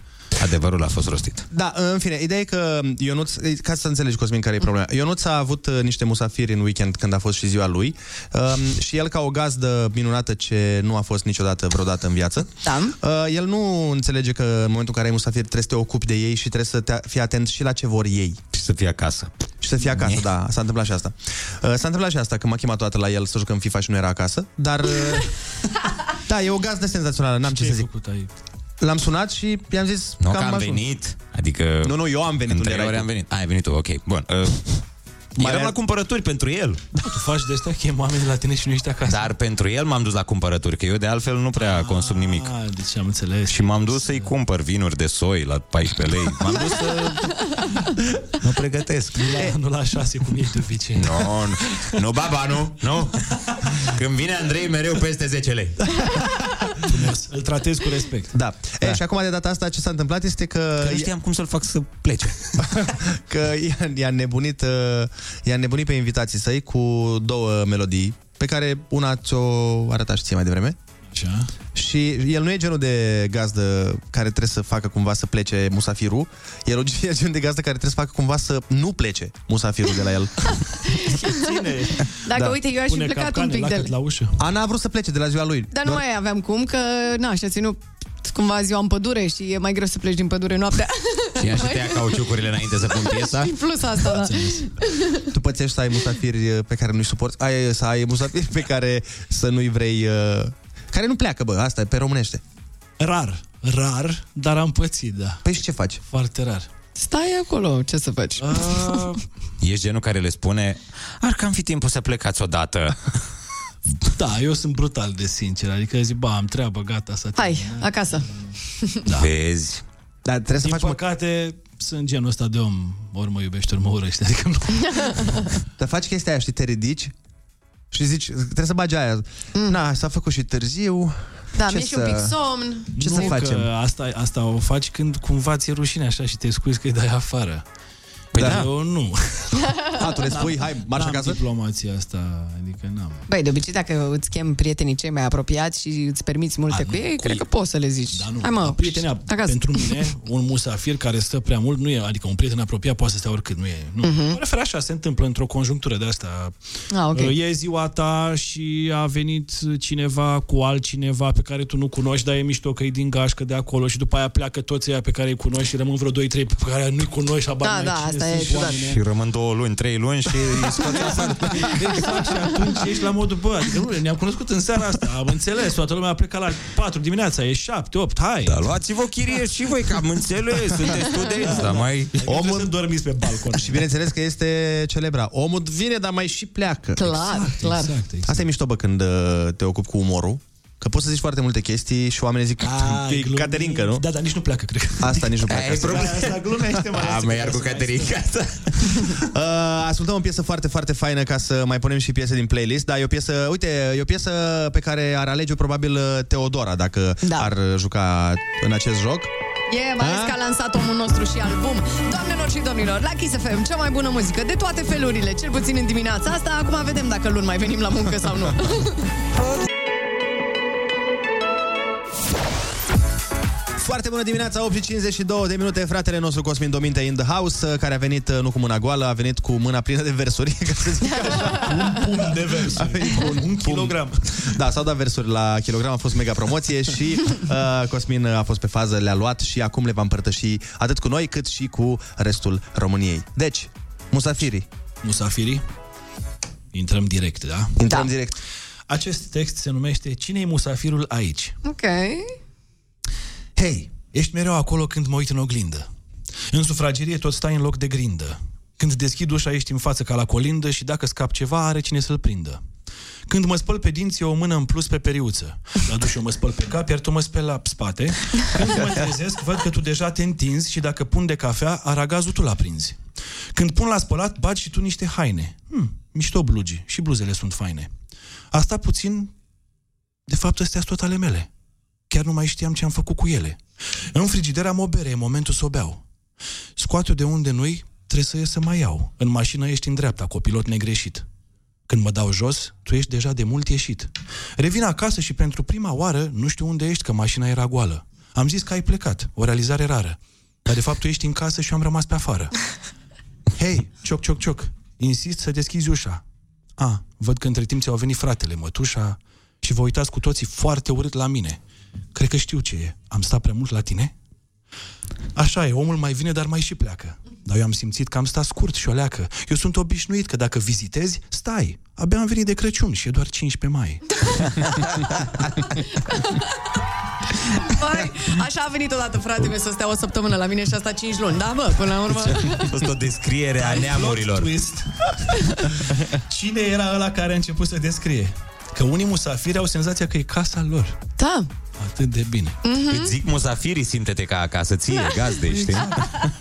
Adevărul a fost rostit. Da, în fine, ideea e că Ionuț, ca să înțelegi, Cosmin, care e problema. Ionuț a avut uh, niște musafiri în weekend când a fost și ziua lui um, și el, ca o gazdă minunată ce nu a fost niciodată vreodată în viață, Da. uh, el nu înțelege că în momentul în care ai musafiri trebuie să te ocupi de ei și trebuie să te, fii atent și la ce vor ei. Și să fie acasă. Și să fie acasă, da, s-a întâmplat și asta. Uh, s-a întâmplat și asta, că m-a chemat toată la el să jucăm FIFA și nu era acasă, dar... Uh, da, e o gazdă senzațională, n-am ce, Ce să ai zic. făcut ai? L-am sunat și i-am zis Nu că că am ajuns. venit, adică... Nu, nu, eu am venit. În unde trei erai ore tu. am venit. A, ai venit tu, ok. Bun. Uh, Mai eram era- la cumpărături pentru el. Tu faci de astea, chem oamenii la tine și nu ești acasă. Dar pentru el m-am dus la cumpărături, că eu de altfel nu prea consum nimic. Ah, deci am înțeles. Și m-am dus să-i cumpăr vinuri de soi la 14 lei. M-am dus să mă pregătesc. Nu la, nu la șase, cum ești de obicei. Nu, nu, nu, baba, nu, nu. Când vine Andrei, mereu peste 10 lei. Frumos. Îl tratez cu respect. Da. da. E, și acum de data asta ce s-a întâmplat este că... Că nu știam cum să-l fac să plece. că i-a, i-a, nebunit, uh, i-a nebunit pe invitații săi cu două melodii pe care una ți-o arăta și ție mai devreme. Așa. Și el nu e genul de gazdă care trebuie să facă cumva să plece musafirul, el e genul de gazdă care trebuie să facă cumva să nu plece musafirul de la el. Dacă, uite, eu aș fi Pune plecat capcane un pic la de... cât la ușă. Ana a vrut să plece de la ziua lui. Dar nu mai aveam cum, că, na, și-a ținut cumva ziua în pădure și e mai greu să pleci din pădure noaptea. Și ea și tăia cauciucurile înainte să pun piesa. Și plus asta, da. Tu pățești să ai musafiri uh, pe care nu-i suporți, ai, să ai musafiri pe care să nu-i vrei... uh, Care nu pleacă, bă, asta e pe românește. Rar, rar, dar am pățit, da. Păi și ce faci? Foarte rar. Stai acolo, ce să faci? Uh, Ești genul care le spune Ar cam fi timpul să plecați odată Da, eu sunt brutal de sincer Adică zic, ba, am treabă, gata, să Hai, acasă. Da. Vezi? Dar trebuie să Din faci păcate, sunt genul ăsta de om Ori mă iubește, ori mă urăște Adică nu Te faci chestia aia, știi, te ridici și zici, trebuie să bagi aia. Mm. Na, s-a făcut și târziu. Da, Ce mi-e și un să- pic somn. Ce nu să facem? Că asta, asta o faci când cumva ți-e rușine așa și te scuzi că îi dai afară. Păi Dar da. eu nu. A, tu le spui, hai, marș N-am acasă? diplomația asta, adică n-am. Băi, de obicei, dacă îți chem prietenii cei mai apropiați și îți permiți multe cu ei, cred că poți să le zici. Da, nu. Hai mă, Prietenia, acasă. pentru mine, un musafir care stă prea mult nu e, adică un prieten apropiat poate să stea oricât, nu e. Nu. Mhm. Mă refer așa, se întâmplă într-o conjunctură de asta. Ah, ok. E ziua ta și a venit cineva cu altcineva pe care tu nu cunoști, dar e mișto că e din gașcă de acolo și după aia pleacă toți ăia pe care îi cunoști și rămân vreo 2-3 pe care nu-i cunoști, habar Da, n-ai da, cine asta sunt e ciudat. oamenii Și rămân două luni, trei luni și îi scoți afară. Exact, și atunci ești la modul, bă, adică nu, ne-am cunoscut în seara asta, am înțeles, toată lumea a plecat la 4 dimineața, e 7, 8, hai. Dar luați-vă chirie și voi, că am înțeles, sunteți studenți, dar mai... Omul să dormiți pe balcon. Și bineînțeles că este celebra. Omul vine, dar mai și pleacă. Clar, Exact, clar. Asta e mișto, bă, când uh, te ocupi cu umorul. Că poți să zici foarte multe chestii și oamenii zic Ah, că e glumit. Caterinca, nu? Da, dar nici nu pleacă, cred că. Asta nici nu pleacă. Aia e problema. Asta glumește, mai A, mai iar cu Caterinca asta. Uh, ascultăm o piesă foarte, foarte faină ca să mai punem și piese din playlist, dar e o piesă, uite, e o piesă pe care ar alege probabil uh, Teodora dacă Da. ar uh, juca în acest joc. E, mai ales că a lansat omul nostru și album. Doamnelor și domnilor, la Kiss FM, cea mai bună muzică de toate felurile, cel puțin în dimineața asta. Acum vedem dacă luni mai venim la muncă sau nu. Foarte bună dimineața, 8 și 52 de minute, fratele nostru Cosmin Dominte in the house, uh, care a venit uh, nu cu mâna goală, a venit cu mâna plină de versuri, ca să zic așa. Un pumn de versuri. A venit cu un, Un kilogram. Da, s-au dat versuri la kilogram, a fost mega promoție și uh, Cosmin a fost pe fază, le-a luat și acum le va împărtăși atât cu noi cât și cu restul României. Deci, musafirii. Musafirii? Intrăm direct, da? Intrăm da. direct. Acest text se numește cine e musafirul aici? Ok. Hei, ești mereu acolo când mă uit în oglindă. În sufragerie tot stai în loc de grindă. Când deschid ușa ești în față ca la colindă și dacă scap ceva are cine să-l prindă. Când mă spăl pe dinți e o mână în plus pe periuță. La duș eu mă spăl pe cap, iar tu mă speli la spate. Când mă trezesc, văd că tu deja te întinzi și dacă pun de cafea, aragazul tu l-aprinzi. Când pun la spălat, bagi și tu niște haine. Hmm, mișto blugi și bluzele sunt faine. Asta puțin, de fapt, astea sunt tot ale mele. Chiar nu mai știam ce am făcut cu ele. În frigider am o bere, e momentul să o beau. Scoate-o de unde nu-i, trebuie să ies să mai iau. În mașină ești în dreapta, copilot negreșit. Când mă dau jos, tu ești deja de mult ieșit. Revin acasă și pentru prima oară nu știu unde ești, că mașina era goală. Am zis că ai plecat, o realizare rară. Dar de fapt tu ești în casă și eu am rămas pe afară. Hei, cioc, cioc, cioc, insist să deschizi ușa. A, văd că între timp ți-au venit fratele, mătușa, și vă uitați cu toții foarte urât la mine. Cred că știu ce e. Am stat prea mult la tine? Așa e, omul mai vine, dar mai și pleacă. Dar eu am simțit că am stat scurt și o leacă. Eu sunt obișnuit că dacă vizitezi, stai. Abia am venit de Crăciun și e doar 15 mai. Băi, așa a venit odată fratele meu să stea o săptămână la mine și a stat 5 luni. Da, bă, până la urmă... A fost o descriere a neamurilor. Plot twist. Cine era ăla care a început să descrie? Că unii musafiri au senzația că e casa lor. Da. Atât de bine. Mhm. Îți zic musafirii, simte-te ca acasă, ție, gazde, știi?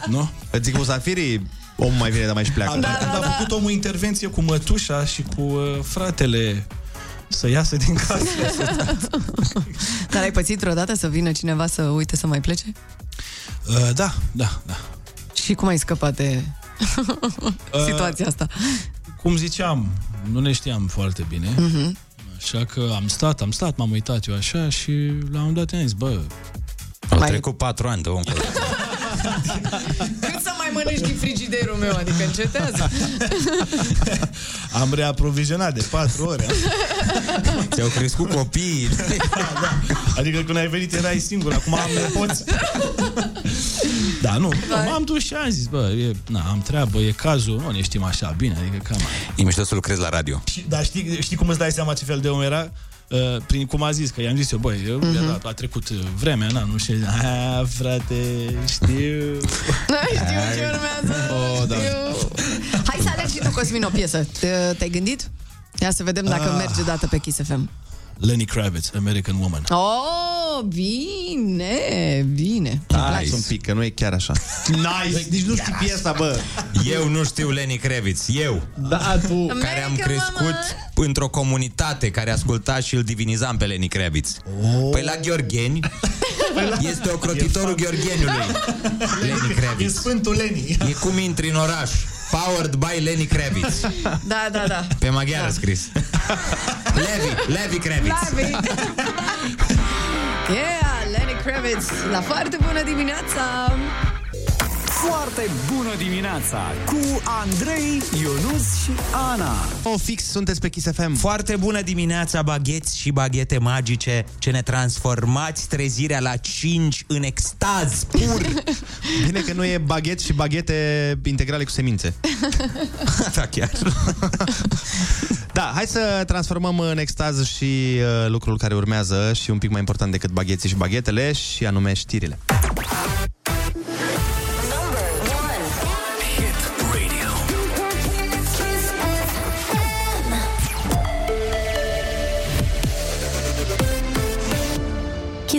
Nu? Îți zic musafirii, omul mai vine, dar mai și pleacă. Da, da, da. A făcut omul intervenție cu mătușa și cu uh, fratele să iasă din casă. Dar ai pățit vreodată să vină cineva să uite să mai plece? Uh, da, da, da. Și cum ai scăpat de Uh, situația asta? Cum ziceam, nu ne știam foarte bine. Mhm. Așa că am stat, am stat, m-am uitat eu așa și la un moment dat i-am zis, bă... Au trecut patru ani de om. Cât să mai mănânci din frigiderul meu? Adică încetează. Am reaprovizionat de patru ore. Ți-au crescut copiii. Adică când ai venit erai singur, acum am nepoți. Da, nu, m-am dus și am zis, bă, e, na, am treabă, e cazul, nu ne știm așa bine, adică cam E mișto să lucrezi la radio. Și, dar știi, știi cum îți dai seama ce fel de om era? uh, prin cum a zis, că i-am zis eu, băi, eu, Mhm. mm-hmm. a trecut uh, vremea, na, nu știu, a, frate, știu. Știu ce urmează. Oh, da. Știu. Hai să alegi și tu, Cosmin, o piesă. Te- Te-ai gândit? Ia să vedem dacă Ah. merge dată pe Kiss FM. Lenny Kravitz, American Woman. Oh, bine, bine. Hai un pic, că nu e chiar așa. Nice! Nici nu știi piesa, bă. Eu nu știu Lenny Kravitz, eu. Da, tu. Care am crescut într-o comunitate care asculta și îl divinizam pe Lenny Kravitz. Oh. Păi la Gheorgheni este ocrotitorul Gheorgheniului. Lenny E Kravitz. Sfântul Lenny. E cum intri în oraș. Powered by Lenny Kravitz. Da, da, da. Pe maghiară scris. Levi, Levi Kravitz. Lavi. Yeah, Lenny Kravitz. La foarte bună dimineața! Foarte bună dimineața cu Andrei, Ionus și Ana. O fix, sunteți pe Kiss FM. Foarte bună dimineața, bagheți și baghete magice ce ne transformați trezirea la 5 în extaz pur. Bine că nu e baghet și baghete integrale cu semințe. da, chiar. Da, hai să transformăm în extaz și uh, lucrul care urmează și un pic mai important decât bagheții și baghetele și anume știrile.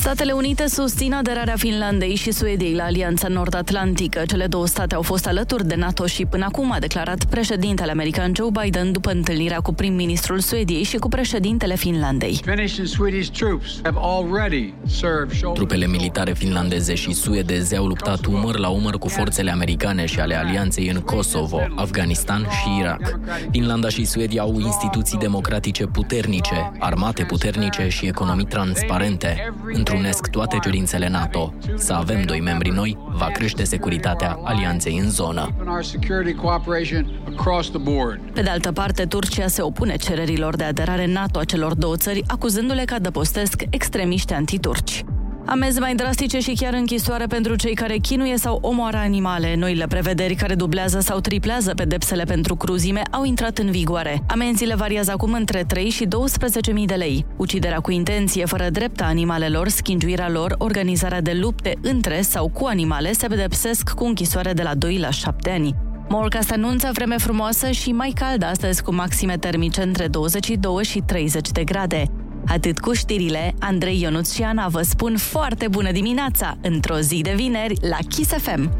Statele Unite susțin aderarea Finlandei și Suediei la Alianța Nord-Atlantică. Cele două state au fost alături de NATO și până acum a declarat președintele american Joe Biden după întâlnirea cu prim-ministrul Suediei și cu președintele Finlandei. Finnish and Swedish troops have already served shoulder Trupele militare finlandeze și suedeze au luptat umăr la umăr cu forțele americane și ale alianței în Kosovo, Afganistan și Irak. Finlanda și Suedia au instituții democratice puternice, armate puternice și economii transparente. Întrunesc toate cerințele NATO. Să avem doi membri noi va crește securitatea alianței în zonă. in our security cooperation across the board. Pe de altă parte, Turcia se opune cererilor de aderare NATO a celor două țări, acuzându-le că adăpostesc extremiști antiturci. Amenzi mai drastice și chiar închisoare pentru cei care chinuie sau omoară animale. Noile prevederi care dublează sau triplează pedepsele pentru cruzime au intrat în vigoare. Amenziile variază acum între 3 și 12.000 de lei. Uciderea cu intenție fără drept a animalelor, schingiuirea lor, organizarea de lupte între sau cu animale se pedepsesc cu închisoare de la 2 la 7 ani. Morcast anunță vreme frumoasă și mai caldă astăzi cu maxime termice între 22 și 30 de grade. Atât cu știrile, Andrei Ionuț și Ana vă spun foarte bună dimineața într-o zi de vineri la Kiss FM.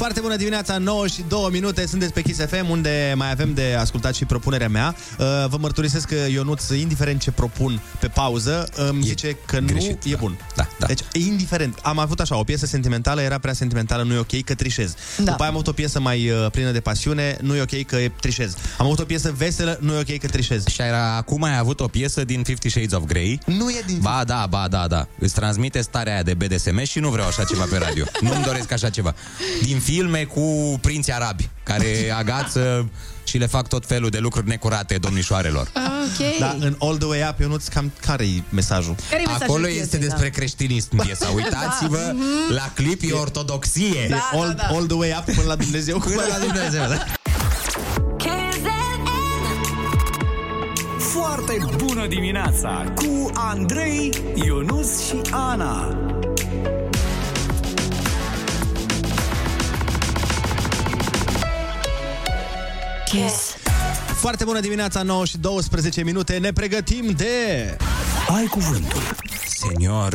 Foarte bună dimineața, 9 și 2 minute, sunteți pe Kiss FM, unde mai avem de ascultat și propunerea mea. Uh, Vă mărturisesc că Ionuț, indiferent ce propun pe pauză, îmi zice că greșit, nu e bun. Da, da. Deci, indiferent. Am avut așa, o piesă sentimentală, era prea sentimentală, nu e ok, că trișez. Da. După aia am avut o piesă mai uh, plină de pasiune, nu e ok, că trișez. Am avut o piesă veselă, nu e ok, că trișez. Și era, acum ai avut o piesă din Fifty Shades of Grey. Nu e din... Ba da, ba da, da. Îți transmite starea aia de BDSM și nu vreau așa ceva pe radio. Nu-mi doresc așa ceva. Din filme cu prinți arabi, care agață și le fac tot felul de lucruri necurate domnișoarelor. Ok. Da, în All the Way Up, Ionuț, cam care-i mesajul? Care-i mesajul Acolo piesei, este da? despre creștinism piesa. Uitați-vă, Da, mhm. la clip e ortodoxie. Da, all, da, da. all the way up până la Dumnezeu. Până la Dumnezeu, da? Foarte bună dimineața cu Andrei, Ionus și Ana. Kiss. Foarte bună dimineața, 9 și 12 minute, ne pregătim de... Ai cuvântul. Senior.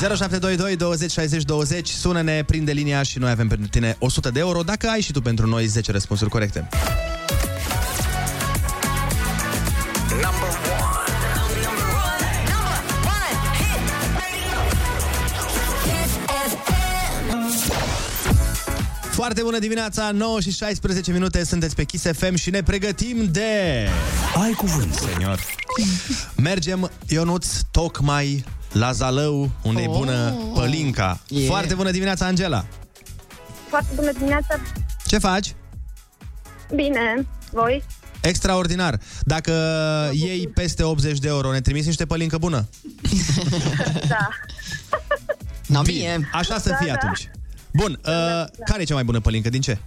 0722 20 60 20 Sună-ne, prinde linia și noi avem pentru tine 100 de euro Dacă ai și tu pentru noi 10 răspunsuri corecte Foarte bună dimineața, 9 și 16 minute Sunteți pe Kiss FM și ne pregătim de... Ai cuvânt. Senior. Mergem, Ionuț, tocmai la Zalău Unde e Oh. bună pălinca Yeah. Foarte bună dimineața, Angela Foarte bună dimineața! Ce faci? Bine, voi? Extraordinar. Dacă iei peste 80 de euro, ne trimiți niște pălincă bună? Da. No, Bine, așa să Da, fie da. atunci. Bun, uh, care e cea mai bună pălincă? Din ce?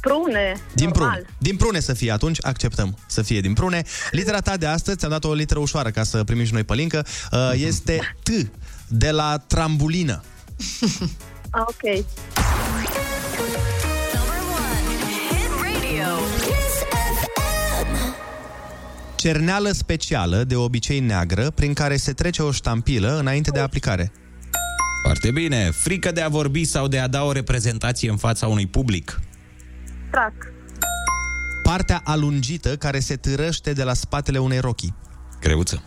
Prune. Din normal. prune. Din prune să fie atunci, acceptăm să fie din prune. Litera ta de astăzi, ți-am dat o literă ușoară ca să primim și noi pălincă, uh, este T, de la trambulină. Ah, ok. Radio. Kiss FM. Cerneală specială, de obicei neagră, prin care se trece o ștampilă înainte de aplicare. Foarte bine. Frică de a vorbi sau de a da o reprezentație în fața unui public. Trac. Partea alungită care se târăște de la spatele unei rochii. Greuță.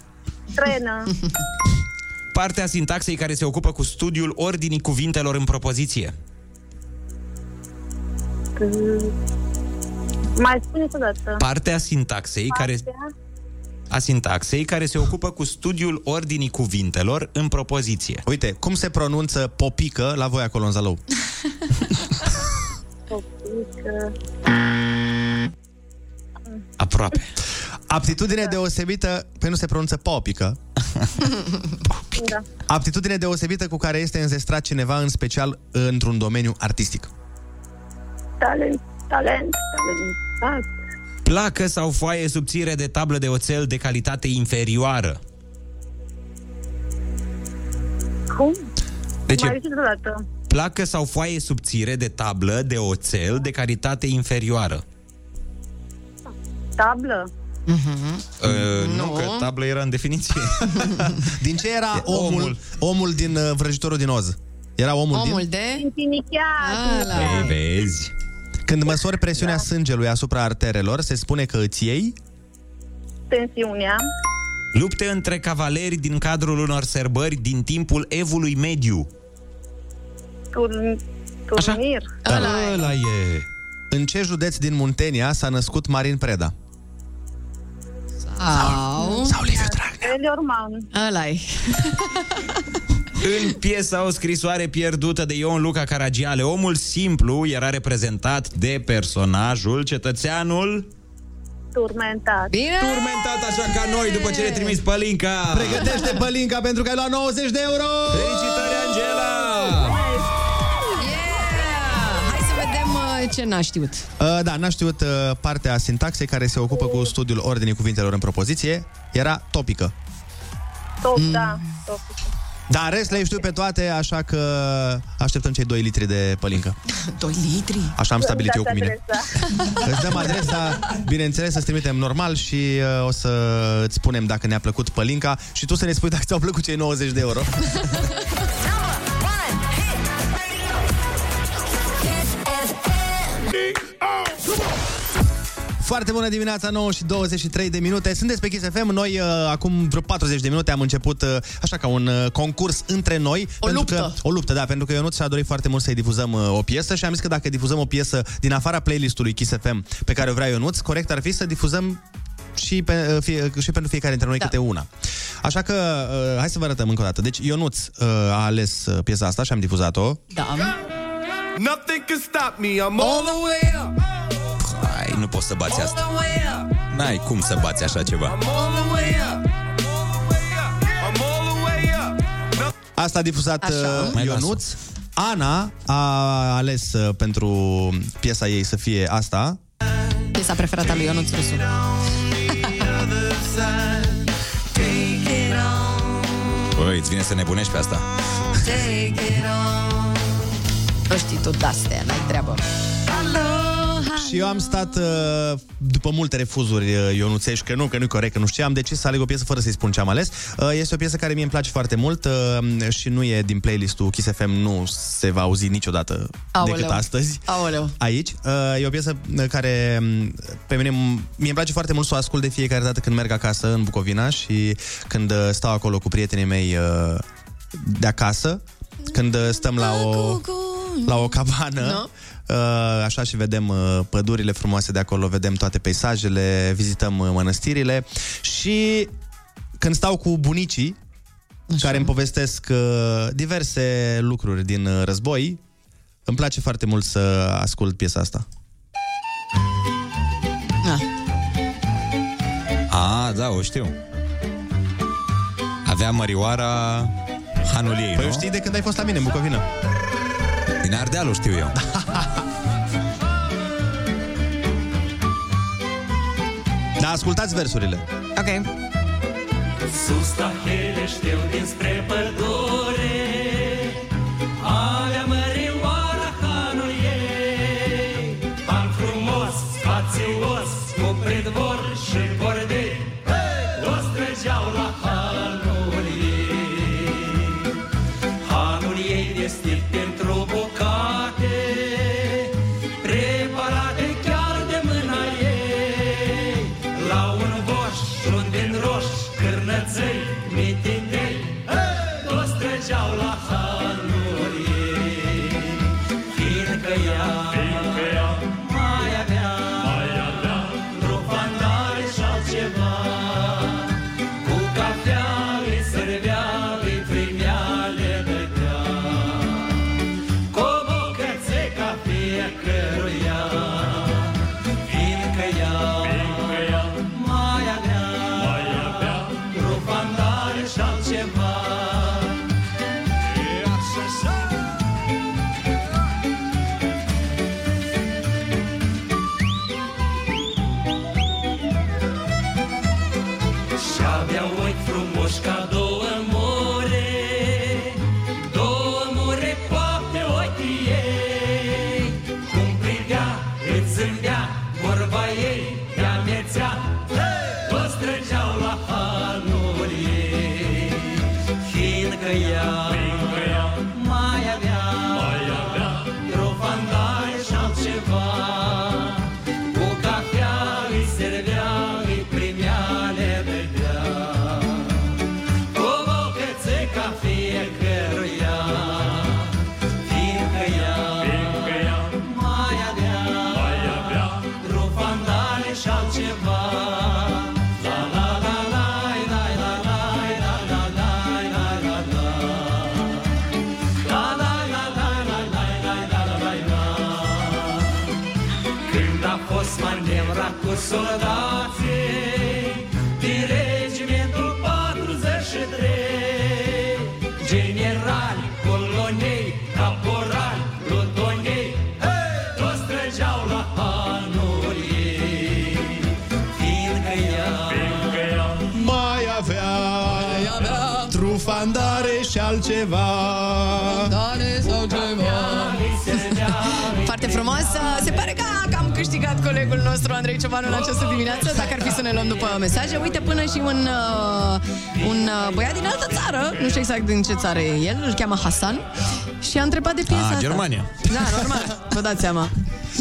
Trenă. Partea sintaxei care se ocupă cu studiul ordinii cuvintelor în propoziție. Mai spuneți o dată. Partea sintaxei care a sintaxei care se ocupă cu studiul ordinii cuvintelor în propoziție. Uite, cum se pronunță popică la voi acolo în Zalău? Popică. Aproape. Aptitudine deosebită, pe nu se pronunță popică. Da. Aptitudine deosebită cu care este înzestrat cineva, în special într-un domeniu artistic. Talent. Talent. Talentat. Placă sau foaie subțire de tablă de oțel de calitate inferioară. Cum? Deci Mai e ridic o dată. placă sau foaie subțire de tablă de oțel de calitate inferioară. Tablă. Uh, nu. nu, că tablă era în definiție. Din ce era omul, omul, omul din uh, vrăjitorul din Oz? Era omul, Omul din... de... Intinicheat. Ei, vezi. Când măsori presiunea da. sângelui asupra arterelor, se spune că îți iei... Tensiunea. Lupte între cavaleri din cadrul unor sărbări din timpul evului mediu. Turn... Turnir. Da, ăla e. În ce județ din Muntenia s-a născut Marin Preda? Au. Sau Liviu Dragnea. Eliorman. ăla e. În piesa O scrisoare pierdută de Ion Luca Caragiale, omul simplu era reprezentat de personajul cetățeanul Turmentat. Bine! turmentat așa ca noi după ce le trimis pălinca. Pregătește pălinca pentru că ai luat 90 de euro! Felicitări, Angela! Yeah! Hai să vedem uh, ce n-a știut. Uh, da, n-a știut uh, partea sintaxei care se ocupă cu studiul ordinii cuvintelor în propoziție. Era topică. Top, da. Top. Dar în rest le știu pe toate, așa că așteptăm cei 2 litri de pălincă. 2 litri? Așa am stabilit eu cu Dați mine. adresa. Îți dăm adresa, bineînțeles, să-ți trimitem normal și uh, o să îți spunem dacă ne-a plăcut pălinca și tu să ne spui dacă ți-au plăcut cei 90 de euro. Foarte bună dimineața, 9 și 23 de minute. Sunteți pe Kiss FM. Noi, uh, acum vreo 40 de minute, am început uh, așa ca un uh, concurs între noi. O pentru luptă. Că, o luptă, da, pentru că eu nu ți-a dorit foarte mult să-i difuzăm uh, o piesă și am zis că dacă difuzăm o piesă din afara playlistului Kiss FM pe care o vrea Ionuț, corect ar fi să difuzăm și, pe, uh, fie, și pentru fiecare dintre noi da. câte una. Așa că, uh, hai să vă arătăm încă o dată. Deci, Ionuț uh, a ales uh, piesa asta și am difuzat-o. Da. Nothing can stop me. I'm all the way up. Hai, nu poți să bați asta. N-ai cum să bați așa ceva. All the way up. I'm all the way up. Asta a difuzat Așa. uh, Mai Ionuț. Ana a ales uh, pentru piesa ei să fie asta. Piesa preferată a lui Ionuț Rusu. Băi, îți vine să nebunești pe asta. Nu știi tu de-astea, n-ai treabă. Și eu am stat, uh, după multe refuzuri uh, ionuțești, că nu, că nu-i corect, că nu știu ce, am decis să aleg o piesă fără să-i spun ce am ales. Uh, Este o piesă care mie îmi place foarte mult uh, și nu e din playlistul Kiss FM, nu se va auzi niciodată Aoleu. decât astăzi. Aoleu. Aici. Uh, E o piesă care um, pe mine, mie îmi place foarte mult să o ascult de fiecare dată când merg acasă în Bucovina și când uh, stau acolo cu prietenii mei uh, de acasă, când uh, stăm la o, la o cabană, Nu? Uh, așa și vedem uh, pădurile frumoase de acolo, vedem toate peisajele, vizităm uh, mănăstirile și când stau cu bunicii așa. care îmi povestesc uh, diverse lucruri din uh, război, îmi place foarte mult să ascult piesa asta. da, o știu. Avea mărioara hanul ei, Păi nu? o știi de când ai fost la mine în Bucovina. Din Ardeal o știu eu. Da, ascultați versurile. Ok. Sus stahele știu dinspre pădure trufandare și altceva. Dare sau ceva. Foarte frumos. Se pare că că am câștigat colegul nostru Andrei Ciobanu în această dimineață, dacă ar fi să ne luăm după mesaje. Uite, până și un, uh, un uh, băiat din altă țară, nu știu exact din ce țară e el, îl cheamă Hasan, și a întrebat de piesa Ah, asta. Germania. Da, normal, vă dați seama.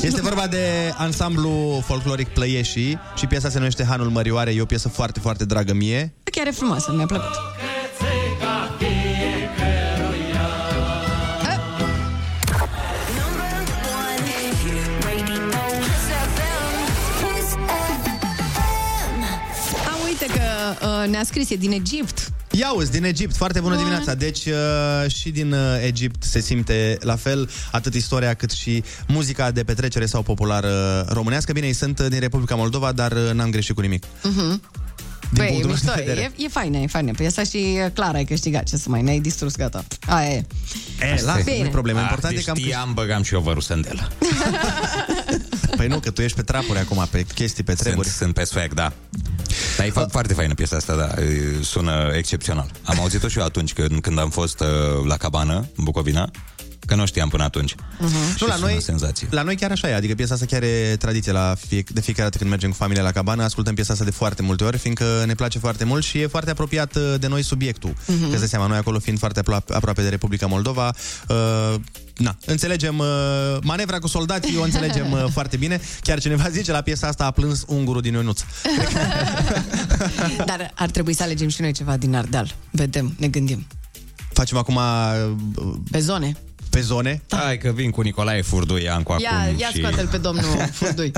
Este vorba de ansamblu folcloric Plăieșii și piesa se numește Hanul Mărioare. E o piesă foarte, foarte dragă mie. Chiar e frumoasă, mi-a plăcut. Uh, ne-a scris, e din Egipt. Ia uzi, din Egipt, foarte bună dimineața. Deci uh, și din uh, Egipt se simte la fel atât istoria cât și muzica de petrecere sau populară românească. Bine, ei sunt uh, din Republica Moldova, dar uh, n-am greșit cu nimic. Uh-huh. Din Băi, e punctul meu mișto, de vedere. e, e faină, e faină. Păi asta și uh, clar ai câștigat, ce să mai, ne-ai distrus, gata. Aia e. E, lasă, Bine. nu-i problemă. Ah, Important de e că am știam, băgam și eu vărul sândelă. Păi nu, că tu ești pe trapuri acum, pe chestii, pe treburi. Sunt, sunt pe swag, da. Dar e fa- foarte faină piesa asta, da. e, Sună excepțional. Am auzit-o și eu atunci când, când am fost uh, la cabană, în Bucovina, că nu știam până atunci. Uh-huh. Și Nu, la sună noi, senzație. la noi chiar așa e, adică piesa asta chiar e tradiție la fie, de fiecare dată când mergem cu familia la cabană, ascultăm piesa asta de foarte multe ori, fiindcă ne place foarte mult și e foarte apropiat uh, de noi subiectul. Mhm. Uh-huh. Că îți dai seama, noi acolo fiind foarte apro- aproape de Republica Moldova, uh, na, înțelegem uh, manevra cu soldații, o înțelegem uh, foarte bine. Chiar cineva zice la piesa asta a plâns ungurul din Ionuț. Dar ar trebui să alegem și noi ceva din Ardeal. Vedem, ne gândim. Facem acum uh, Pe zone. Pe zone. Hai că vin cu Nicolae Furdui Ancu Ia, acum ia și... scoate-l pe domnul Furdui.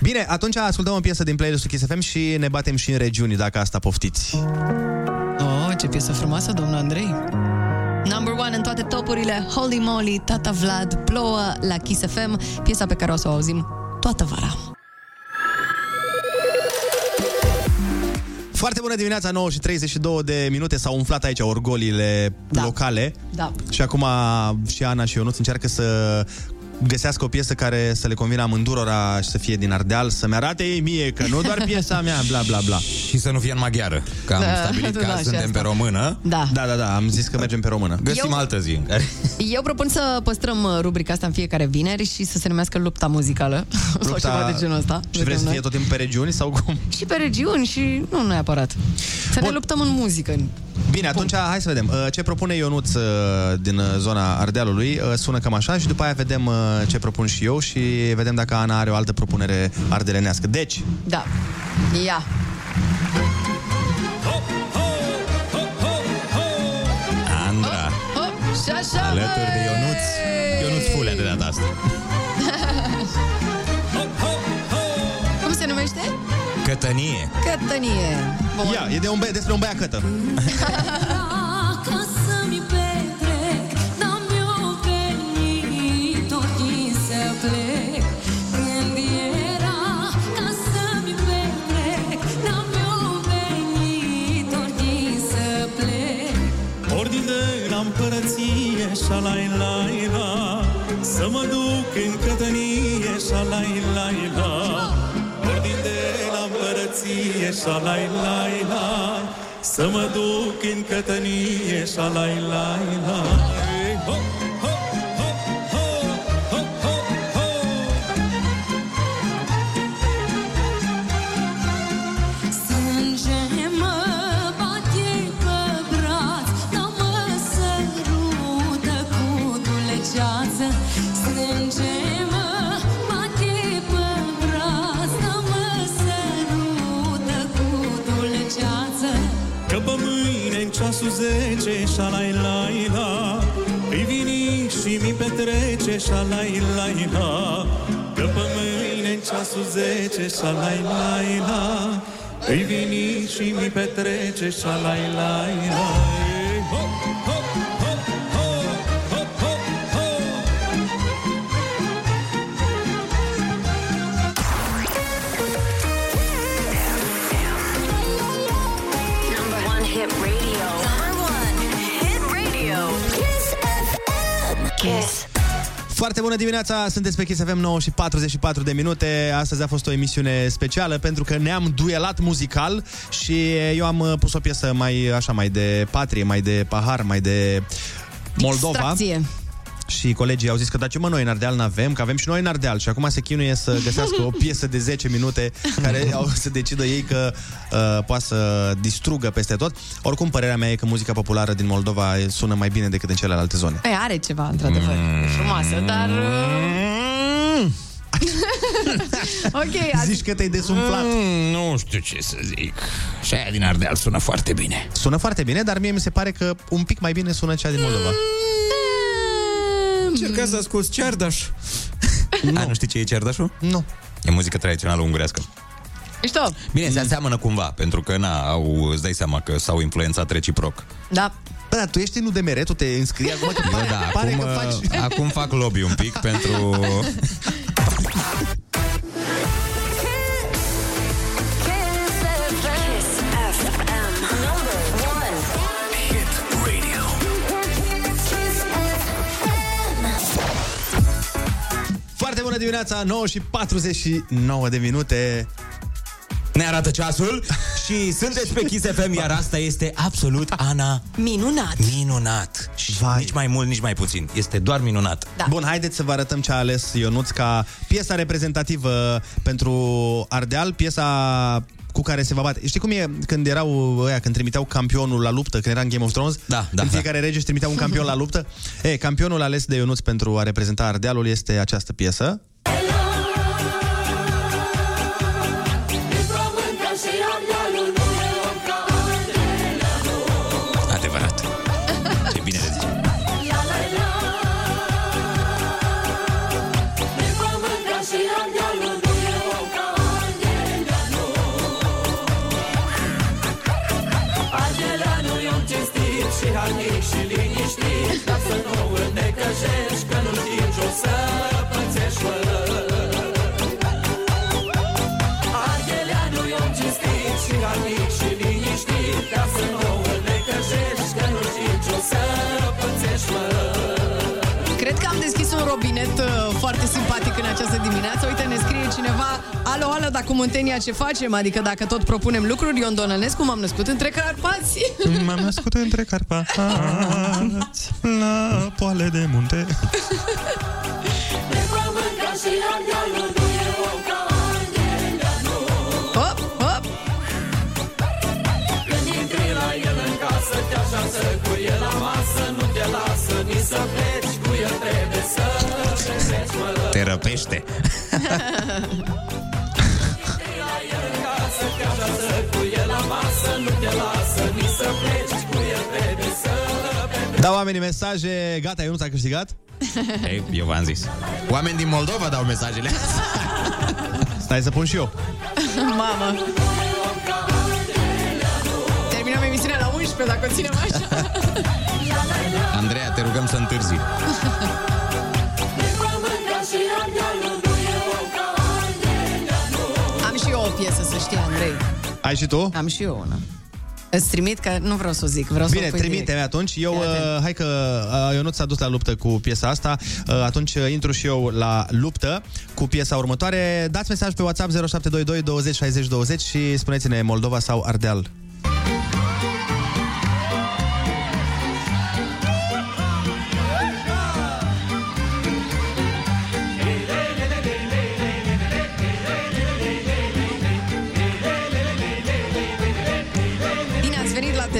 Bine, atunci ascultăm o piesă din playlist-ul Kiss FM și ne batem și în regiuni, dacă asta poftiți. Oh, ce piesă frumoasă, domnul Andrei. Number one în toate topurile, Holy Moly, Tata Vlad, plouă la Kiss FM, piesa pe care o să o auzim toată vara. Foarte bună dimineața, 9 și 32 de minute s-au umflat aici orgolile da. locale. Da. Și acum și Ana și Ionuț încearcă să găsească o piesă care să le convină amândurora și să fie din Ardeal, să-mi arate ei mie că nu doar piesa mea, bla bla bla. Și să nu fie în maghiară, că am Da, stabilit că da, azi și suntem asta. pe română. Da. Da, da, da, am zis că mergem pe română. Găsim Eu- altă zi în care... Eu propun să păstrăm uh, rubrica asta în fiecare vineri și să se numească lupta muzicală sau ceva de genul ăsta. Și vrei Vedem să noi. fie tot timpul pe regiuni sau cum? Și pe regiuni și nu neapărat. Să ne luptăm în muzică. Bine, atunci hai să vedem. Uh, Ce propune Ionuț uh, din uh, zona Ardealului uh, sună cam așa și după aia vedem uh, ce propun și eu și vedem dacă Ana are o altă propunere ardelenească. Deci, Da. Ia. Andra, Hop, și așa, alături de băi! Ionuț. Ionuț Fulea de data asta. Cătănie. Cătănie. Bun. ia, e de un băie, despre un băiat cătă. Ca să-mi petrec N-am eu venit Ochii să plec Când era Ca să-mi petrec N-am eu venit Ochii să plec Ordin de la împărăție Șalai la la Să mă duc în cătănie Șalai la la Ordin de la împărăție Șalai la la Să mă duc în cătănie Șalai la la Șalai la la Îi vini și mi petrece Șalai la la Că pe mâine în ceasul zece Șalai la la Îi vini și mi petrece Șalai la la Kiss. Foarte bună dimineața, sunteți pe Kiss FM 9 și 44 de minute. Astăzi a fost o emisiune specială pentru că ne-am duelat muzical și eu am uh, pus o piesă mai așa mai de patrie, mai de pahar, mai de Moldova. Distracție. Și colegii au zis că da, ce mă, noi în Ardeal n-avem, că avem și noi în Ardeal. Și acum se chinuie să găsească o piesă de 10 minute care au să decidă ei că uh, poate să distrugă peste tot. Oricum, părerea mea e că muzica populară din Moldova sună mai bine decât în celelalte zone. E, are ceva, într-adevăr. Mm. E frumoasă, dar... uh, ok, azi... Zici că te-ai desumflat. Mm, nu știu ce să zic. Și aia din Ardeal sună foarte bine. Sună foarte bine, dar mie mi se pare că un pic mai bine sună cea din Moldova. Încerca să asculti Cerdaș. Nu. A, nu știi ce e Cerdașul? Nu. E muzică tradițională ungurească. Mișto. Bine, se aseamănă cumva, pentru că, na, au, îți dai seama că s-au influențat reciproc. Da. Bă, dar tu ești în UDMR, tu te înscrii acum că pare, da, pare acum, că faci... acum fac lobby un pic pentru... bună dimineața, 9 și 49 de minute. Ne arată ceasul și sunteți pe Kiss FM, iar asta este absolut, Ana, Minunat. minunat. Și nici mai mult, nici mai puțin. Este doar minunat. Da. Bun, haideți să vă arătăm ce a ales Ionuț ca piesa reprezentativă pentru Ardeal, piesa cu care se va bate. Știi cum e când erau ăia, când trimiteau campionul la luptă, când era în Game of Thrones? Da, da, În fiecare rege își trimitea un campion la luptă. E, campionul ales de Ionuț pentru a reprezenta Ardealul este această piesă. Adevărat. Această dimineață. Uite, ne scrie cineva Alo, alo, dar cu Muntenia ce facem? Adică dacă tot propunem lucruri, Ion Donălescu m-am născut între Carpați. M-am născut între Carpați La poale de munte Hop, hop. Când intri la el în casă Te așează cu el la masă Nu te lasă nici să pleci Te răpește. Intri la el în casă Te așează cu el la masă Nu te lasă nici să pleci Cu el trebuie să petreci Dau oamenii mesaje Gata, Ionuț a câștigat? Ei, eu v-am zis. Oameni din Moldova dau mesajele astea. Stai să pun și eu Mamă. Terminăm emisiunea la 11 dacă o ținem așa. Andreea, te rugăm să întârzi. Să știi, Andrei. Ai și tu? Am și eu una. Îți trimit că nu vreau să o zic, vreau să Bine, o pui trimite-mi direct. atunci. Eu, Fii atent. uh, hai că uh, Ionut s-a dus la luptă cu piesa asta, uh, atunci uh, intru și eu la luptă cu piesa următoare. Dați mesaj pe WhatsApp 0722 20 60 20 și spuneți-ne Moldova sau Ardeal.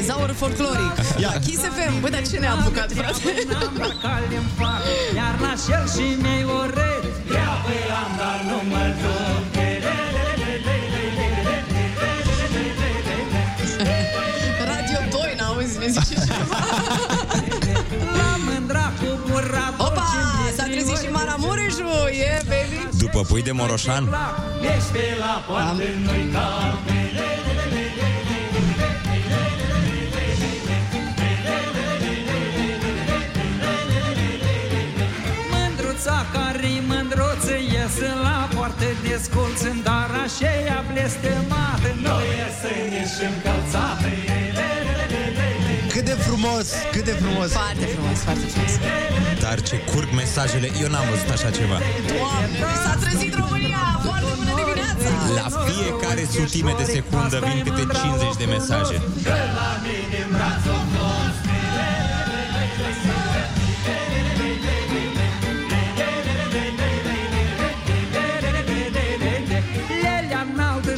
Tezaur folcloric. La Kiss FM. Bă, dar ce ne-a apucat, frate? Iar nașel și mei orei Ia pe am, dar nu mă duc Radio 2, n-auzi, ne zice ceva. La mândra cu burra Opa, s-a trezit și Maramureșu, yeah, baby. După pui de Moroșan, Ești pe la poartă, nu-i cald poartă descolță Dar așa blestemată Noi iese nici încălțată Cât de frumos, cât de frumos. Foarte frumos, foarte frumos. dar ce curg mesajele, eu n-am văzut așa ceva. Doamne, s-a trezit România! Foarte bună dimineața! La fiecare sutime de secundă vin câte 50 de mesaje. Lelea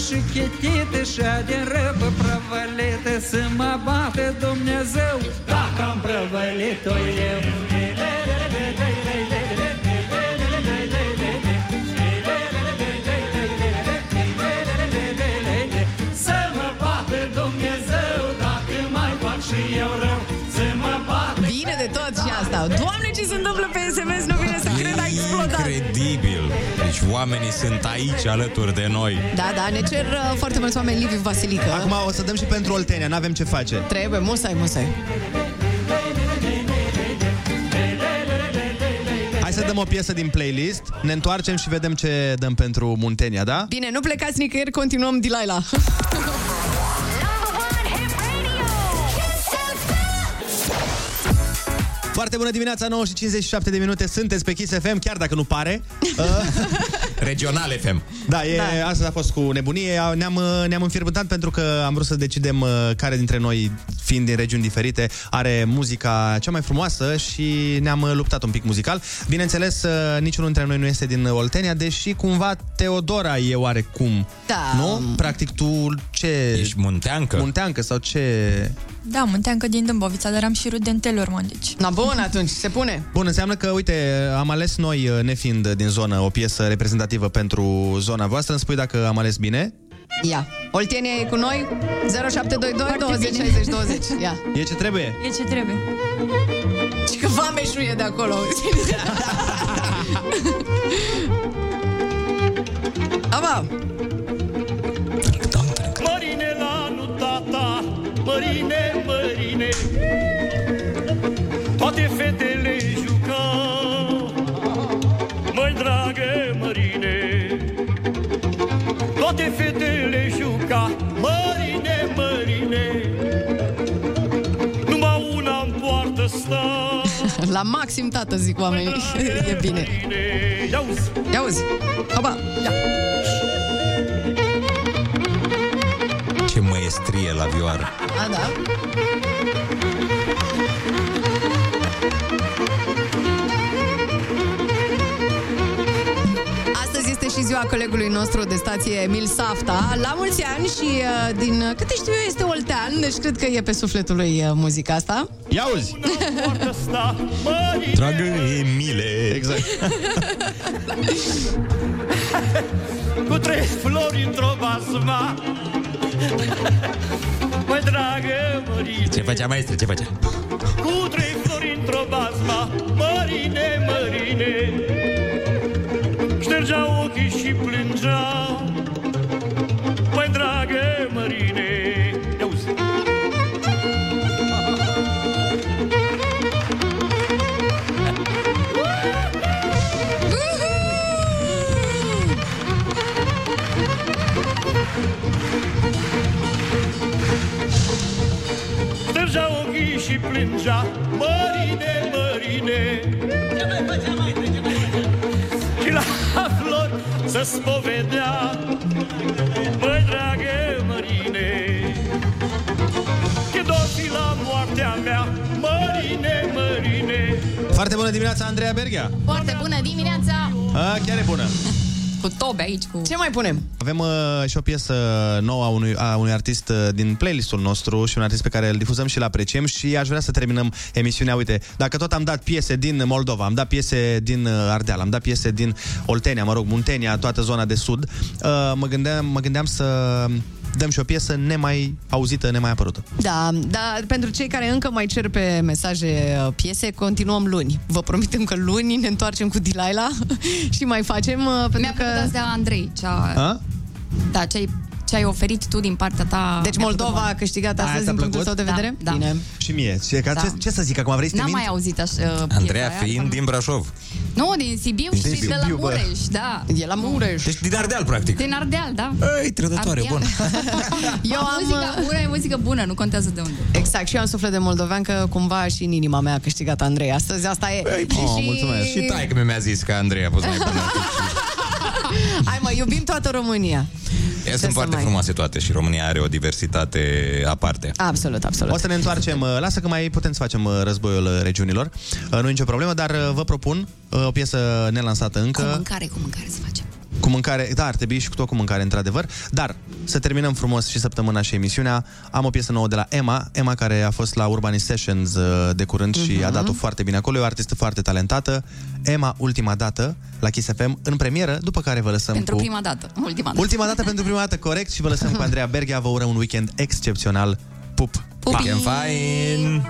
și chetită Și din răbă prăvălită Să mă bată Dumnezeu Dacă am prăvălit-o eu de tot și asta. Doamne, ce se întâmplă pe SMS? Nu vine să cred, a explodat. Incredibil! Deci oamenii sunt aici alături de noi. Da, da, ne cer uh, foarte mulți oameni Liviu Vasilică. Acum o să dăm și pentru Oltenia, n-avem ce face. Trebuie, musai, musai. Hai să dăm o piesă din playlist, ne întoarcem și vedem ce dăm pentru Muntenia, da? Bine, nu plecați nicăieri, continuăm Dilaila. Foarte bună dimineața, 9 și 57 de minute, sunteți pe Kiss FM, chiar dacă nu pare. Uh, Regional FM. Da, e, da. asta a fost cu nebunie. Ne-am, uh, ne-am înfierbântat pentru că am vrut să decidem uh, care dintre noi, fiind din regiuni diferite, are muzica cea mai frumoasă și ne-am uh, luptat un pic muzical. Bineînțeles, uh, niciunul dintre noi nu este din Oltenia, deși cumva Teodora e oarecum. Da. Nu? Practic tu ce... Ești munteancă? Munteancă sau ce... Da, munteancă din Dâmbovița, dar am și rude în Telorman, deci... Na, bun, atunci, se pune. Bun, înseamnă că, uite, am ales noi, uh, nefiind din zonă, o piesă reprezentativă pentru zona voastră. Îmi spui dacă am ales bine? Ia. Oltenia e cu noi 0722 Foarte 20 bine. 60 20. Ia. E ce trebuie? E ce trebuie. Și că Vameșu e de acolo. Aba. Mărine la nu tata Mărine, Toate fetele jucau Măi dragă mărine Toate fetele juca Mărine, mărine Numai una în poartă sta La maxim, tată, zic oamenii. e bine. Ia uzi. Opa, ia. Ce măestrie la vioară. A, da. Astăzi este și ziua colegului nostru de stație, Emil Safta. La mulți ani și uh, din uh, câte știu eu este oltean, deci cred că e pe sufletul lui uh, muzica asta. Ia uzi! Dragă Emile. Exact. Cu trei flori într-o basma Măi dragă Mărine Ce făcea, maestre, ce făcea? Cu trei flori într-o basma Mărine, mărine. Ștergea ochii și plângea Măi dragă Mărine plângea Mărine, mărine Și la flori să spovedea Băi, dragă Mărine Că dor fi la moartea mea Mărine, mărine Foarte bună dimineața, Andreea Berghia. Foarte bună dimineața! A, chiar e bună. Cu tobe aici, cu... Ce mai punem? Avem uh, și o piesă nouă a unui, a unui artist uh, din playlistul nostru și un artist pe care îl difuzăm și îl apreciem și aș vrea să terminăm emisiunea. Uite, dacă tot am dat piese din Moldova, am dat piese din uh, Ardeal, am dat piese din Oltenia, mă rog, Muntenia, toată zona de sud, uh, mă, gândeam, mă gândeam să dăm și o piesă nemai auzită, nemai apărută. Da, da, pentru cei care încă mai cer pe mesaje uh, piese, continuăm luni. Vă promitem că luni ne întoarcem cu Dilaila și mai facem, uh, pentru Mi-a că... plăcut asta Andrei, cea... A? Da, ce ai, ce ai oferit tu din partea ta. Deci mi-a Moldova plăcut a câștigat Aia astăzi ți-a din punctul plăcut? tău de vedere? Da, da. Bine. Și mie. Ce, ca, Da. ce, ce să zic acum? Vrei să te N-am mint? mai auzit așa uh, piesa Andreea aia, fiind din Brașov. Nu, din Sibiu Din și Sibiu, de la bă. Mureș, da. E la Mureș. Deci din Ardeal, practic. Din Ardeal, da. Ei, trădătoare, Ardeal. bun. Eu am... Muzica bună e muzică bună, nu contează de unde. Exact, și eu am suflet de moldovean că cumva și în inima mea a câștigat Andrei. Astăzi asta e. Oh, mulțumesc. Și tai că mi-a zis că Andreea a fost mai bună. Hai mă, iubim toată România. Ea să sunt foarte mai- frumoase toate și România are o diversitate aparte. Absolut, absolut. O să ne întoarcem, uh, lasă că mai putem să facem uh, războiul uh, regiunilor, Uh, nu e nicio problemă, dar uh, vă propun uh, o piesă nelansată încă. Cu mâncare, cu mâncare să facem. Cu mâncare, da, ar trebui și cu tot cu mâncare, într-adevăr. Dar să terminăm frumos și săptămâna și emisiunea. Am o piesă nouă de la Emma, Emma care a fost la Urban Sessions uh, de curând și Mhm. a dat-o foarte bine acolo. E o artistă foarte talentată. Emma, ultima dată, la Kiss FM, în premieră, după care vă lăsăm Pentru cu... prima dată, ultima dată. Ultima dată pentru prima dată, corect, și vă lăsăm cu Andreea Berghia. Vă urăm un weekend excepțional. Pup! Pupi. Weekend fine!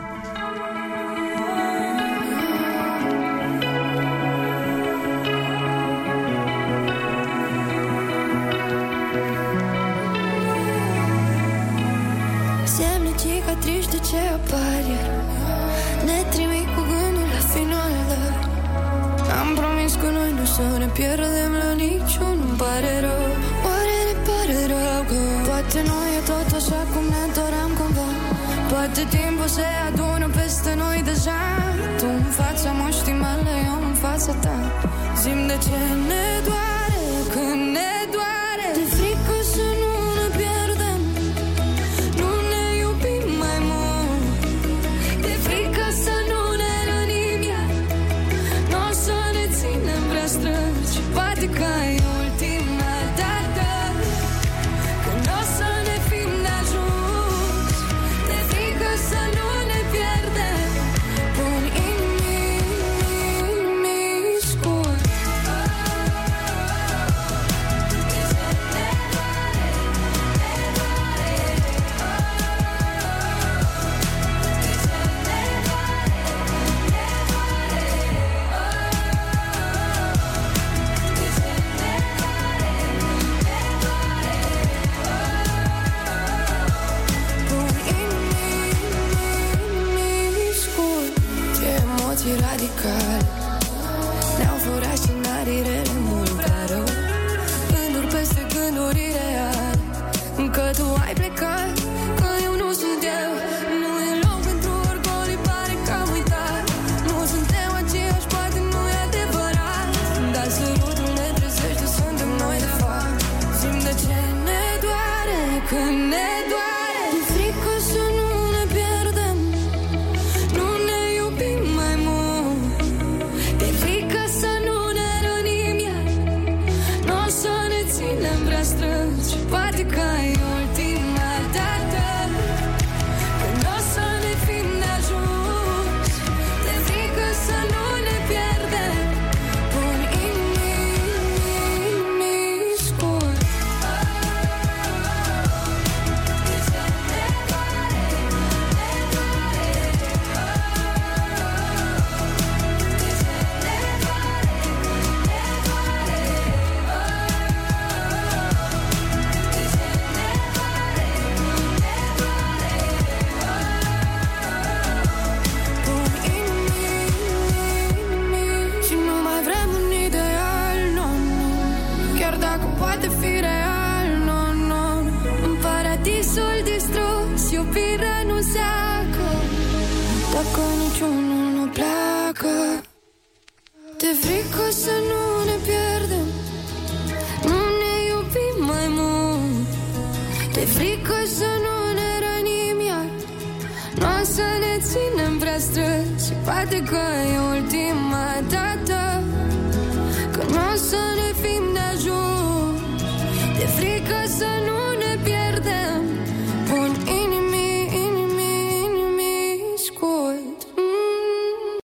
Apare. Ne trimit cu gândul la finală. Am promis că noi nu să ne pierdem la niciun Îmi pare rău. Oare ne pare rău că Poate nu e tot așa cum ne doream cumva? Poate timpul se adună peste noi deja. Tu în fața moștii mele, eu în fața ta. Zim de ce ne doare